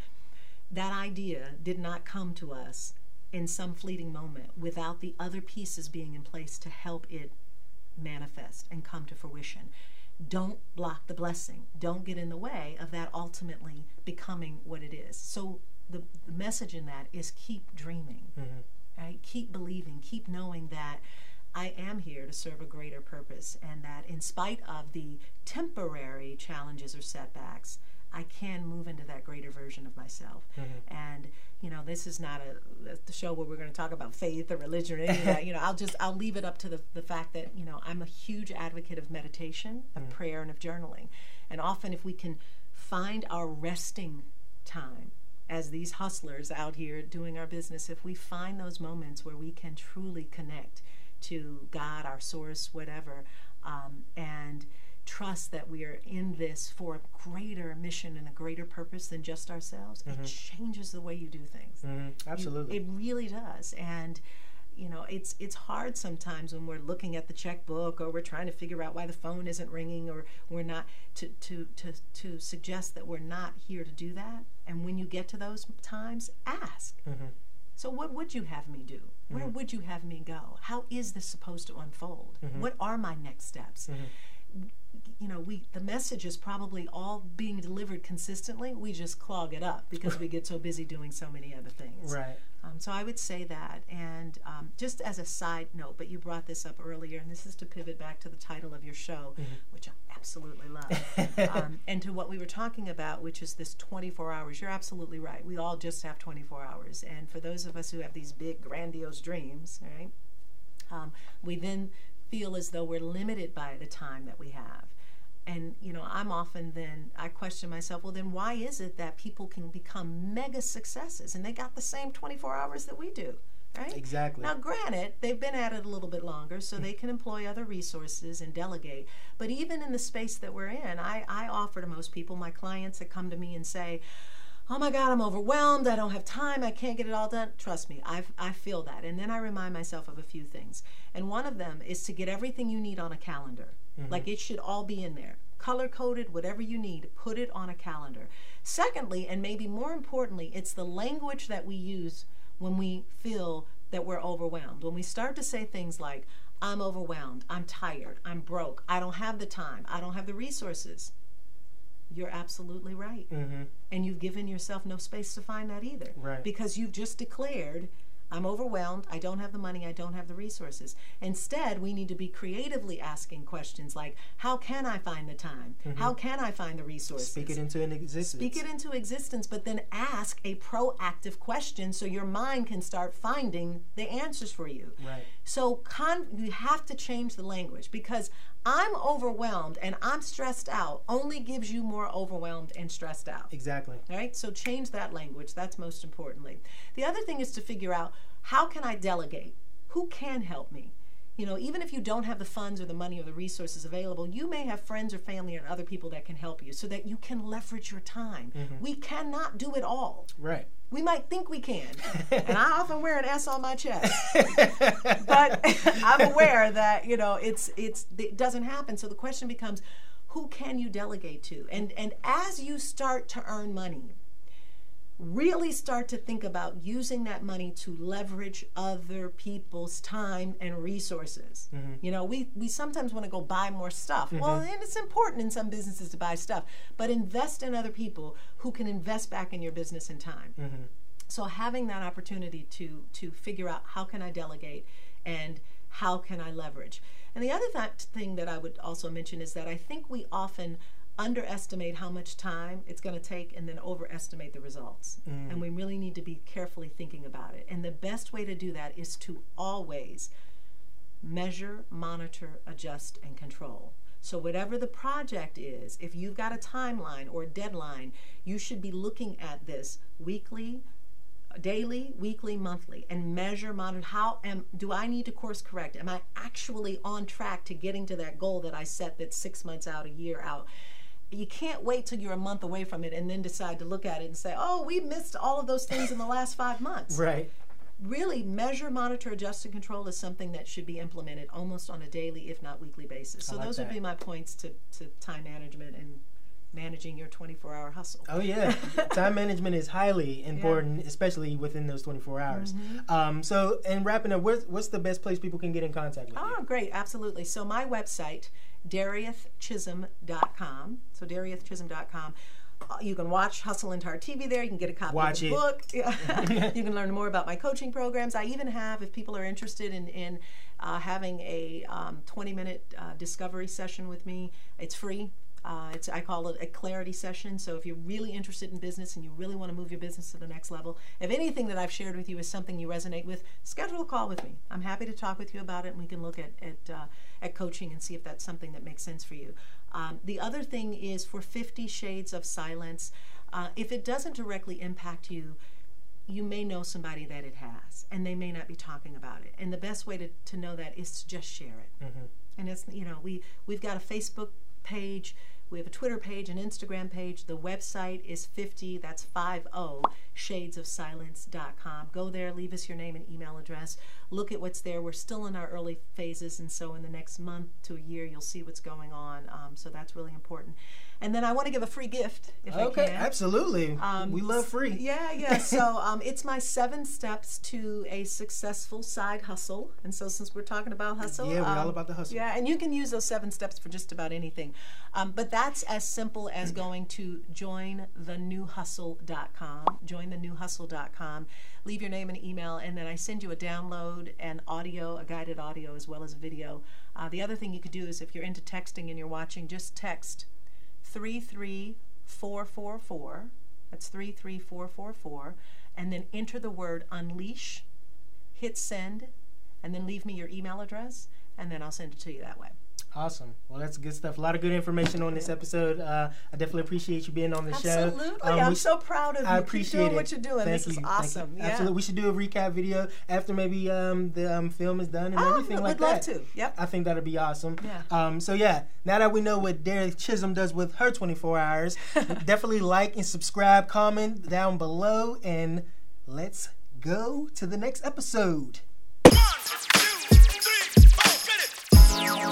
that idea did not come to us in some fleeting moment without the other pieces being in place to help it manifest and come to fruition. Don't block the blessing. Don't get in the way of that ultimately becoming what it is. So the, the message in that is keep dreaming, Mm-hmm. Right? Keep believing, keep knowing that I am here to serve a greater purpose and that in spite of the temporary challenges or setbacks, I can move into that greater version of myself. Mm-hmm. And you know, this is not a the show where we're going to talk about faith or religion or any of that. You know, I'll just I'll leave it up to the the fact that you know I'm a huge advocate of meditation, of Mm. prayer, and of journaling. And often, if we can find our resting time as these hustlers out here doing our business, if we find those moments where we can truly connect to God, our source, whatever, um, and trust that we are in this for a greater mission and a greater purpose than just ourselves, mm-hmm. it changes the way you do things. Mm-hmm. Absolutely. You, it really does. And you know it's it's hard sometimes when we're looking at the checkbook or we're trying to figure out why the phone isn't ringing or we're not to to to to suggest that we're not here to do that and when you get to those times ask mm-hmm. so what would you have me do where mm-hmm. would you have me go how is this supposed to unfold mm-hmm. what are my next steps mm-hmm you know, we the message is probably all being delivered consistently. We just clog it up because we get so busy doing so many other things. Right. Um, so I would say that, and um, just as a side note, but you brought this up earlier, and this is to pivot back to the title of your show, mm-hmm. which I absolutely love, um, and to what we were talking about, which is this 24 hours. You're absolutely right. We all just have 24 hours, and for those of us who have these big, grandiose dreams, right? Um, we then feel as though we're limited by the time that we have and you know i'm often then i question myself well then why is it that people can become mega successes and they got the same 24 hours that we do right exactly now granted they've been at it a little bit longer so they can employ other resources and delegate but even in the space that we're in i, I offer to most people my clients that come to me and say oh my God, I'm overwhelmed. I don't have time. I can't get it all done. Trust me, i I feel that. And then I remind myself of a few things. And one of them is to get everything you need on a calendar. Mm-hmm. Like it should all be in there. Color coded, whatever you need, put it on a calendar. Secondly, and maybe more importantly, it's the language that we use when we feel that we're overwhelmed. When we start to say things like, I'm overwhelmed, I'm tired, I'm broke, I don't have the time, I don't have the resources you're absolutely right. Mm-hmm. And you've given yourself no space to find that either. Right. Because you've just declared I'm overwhelmed. I don't have the money. I don't have the resources. Instead, we need to be creatively asking questions like, How can I find the time? Mm-hmm. How can I find the resources? Speak it into existence. Speak it into existence, but then ask a proactive question so your mind can start finding the answers for you. Right. So con- you have to change the language because I'm overwhelmed and I'm stressed out only gives you more overwhelmed and stressed out. Exactly. All right? So change that language. That's most importantly. The other thing is to figure out how can I delegate? Who can help me? You know, even if you don't have the funds or the money or the resources available, you may have friends or family or other people that can help you so that you can leverage your time. Mm-hmm. We cannot do it all. Right. We might think we can. and I often wear an S on my chest. but I'm aware that, you know, it's it's it doesn't happen. So the question becomes who can you delegate to? And and as you start to earn money, really start to think about using that money to leverage other people's time and resources. Mm-hmm. You know, we, we sometimes want to go buy more stuff. Mm-hmm. Well, and it's important in some businesses to buy stuff, but invest in other people who can invest back in your business and time. Mm-hmm. So having that opportunity to to figure out how can I delegate and how can I leverage. And the other th- thing that I would also mention is that I think we often underestimate how much time it's going to take and then overestimate the results. Mm. And we really need to be carefully thinking about it. And the best way to do that is to always measure, monitor, adjust, and control. So, whatever the project is, if you've got a timeline or a deadline, you should be looking at this weekly, daily, weekly, monthly, and measure, monitor. How am do I need to course correct? Am I actually on track to getting to that goal that I set that's six months out, a year out? You can't wait till you're a month away from it and then decide to look at it and say, oh, we missed all of those things in the last five months. Right. Really, measure, monitor, adjust, and control is something that should be implemented almost on a daily, if not weekly basis. So, like those that. would be my points to, to time management and managing your 24 hour hustle. Oh, yeah. Time management is highly important, yeah. especially within those 24 hours. Mm-hmm. Um, so, and wrapping up, what's, what's the best place people can get in contact with oh, you? Oh, great. Absolutely. So, my website, dariethchisolm.com. So, dariethchisolm.com. Uh, you can watch Hustle and Heart TV there. You can get a copy watch of the it. book. you can learn more about my coaching programs. I even have, if people are interested in, in uh, having a um, 20 minute uh, discovery session with me, it's free. Uh, it's, I call it a clarity session. So if you're really interested in business and you really want to move your business to the next level, if anything that I've shared with you is something you resonate with, schedule a call with me. I'm happy to talk with you about it, and we can look at at, uh, at coaching and see if that's something that makes sense for you. Um, the other thing is for 50 Shades of Silence. Uh, if it doesn't directly impact you, you may know somebody that it has, and they may not be talking about it. And the best way to, to know that is to just share it. Mm-hmm. And it's you know we we've got a Facebook page, we have a Twitter page, an Instagram page. The website is 50, that's 50 shadesofsilence.com. Go there, leave us your name and email address. Look at what's there. We're still in our early phases, and so in the next month to a year, you'll see what's going on. Um, so that's really important. And then I want to give a free gift if okay, I can. absolutely. Um, we love free. Yeah, yeah. So um, it's my seven steps to a successful side hustle. And so since we're talking about hustle, Yeah, we're all um, about the hustle. Yeah, and you can use those seven steps for just about anything. Um, but that's as simple as going to jointhenewhustle.com. Jointhenewhustle.com. Leave your name and email, and then I send you a download and audio, a guided audio as well as a video. Uh, the other thing you could do is if you're into texting and you're watching, just text 33444. That's 33444. And then enter the word unleash, hit send, and then leave me your email address, and then I'll send it to you that way. Awesome. Well, that's good stuff. A lot of good information on this episode. Uh, I definitely appreciate you being on the show. Absolutely. Um, I'm so proud of you. I Keep appreciate doing it. what you're doing. Thank this you. is awesome. Yeah. Absolutely. We should do a recap video after maybe um, the um, film is done and Oh, everything would like love that. to. Yep. I think that'd be awesome. Yeah. Um, so yeah, now that we know what Darieth Chisolm does with her 24 hours, definitely like and subscribe, comment down below, and let's go to the next episode. One,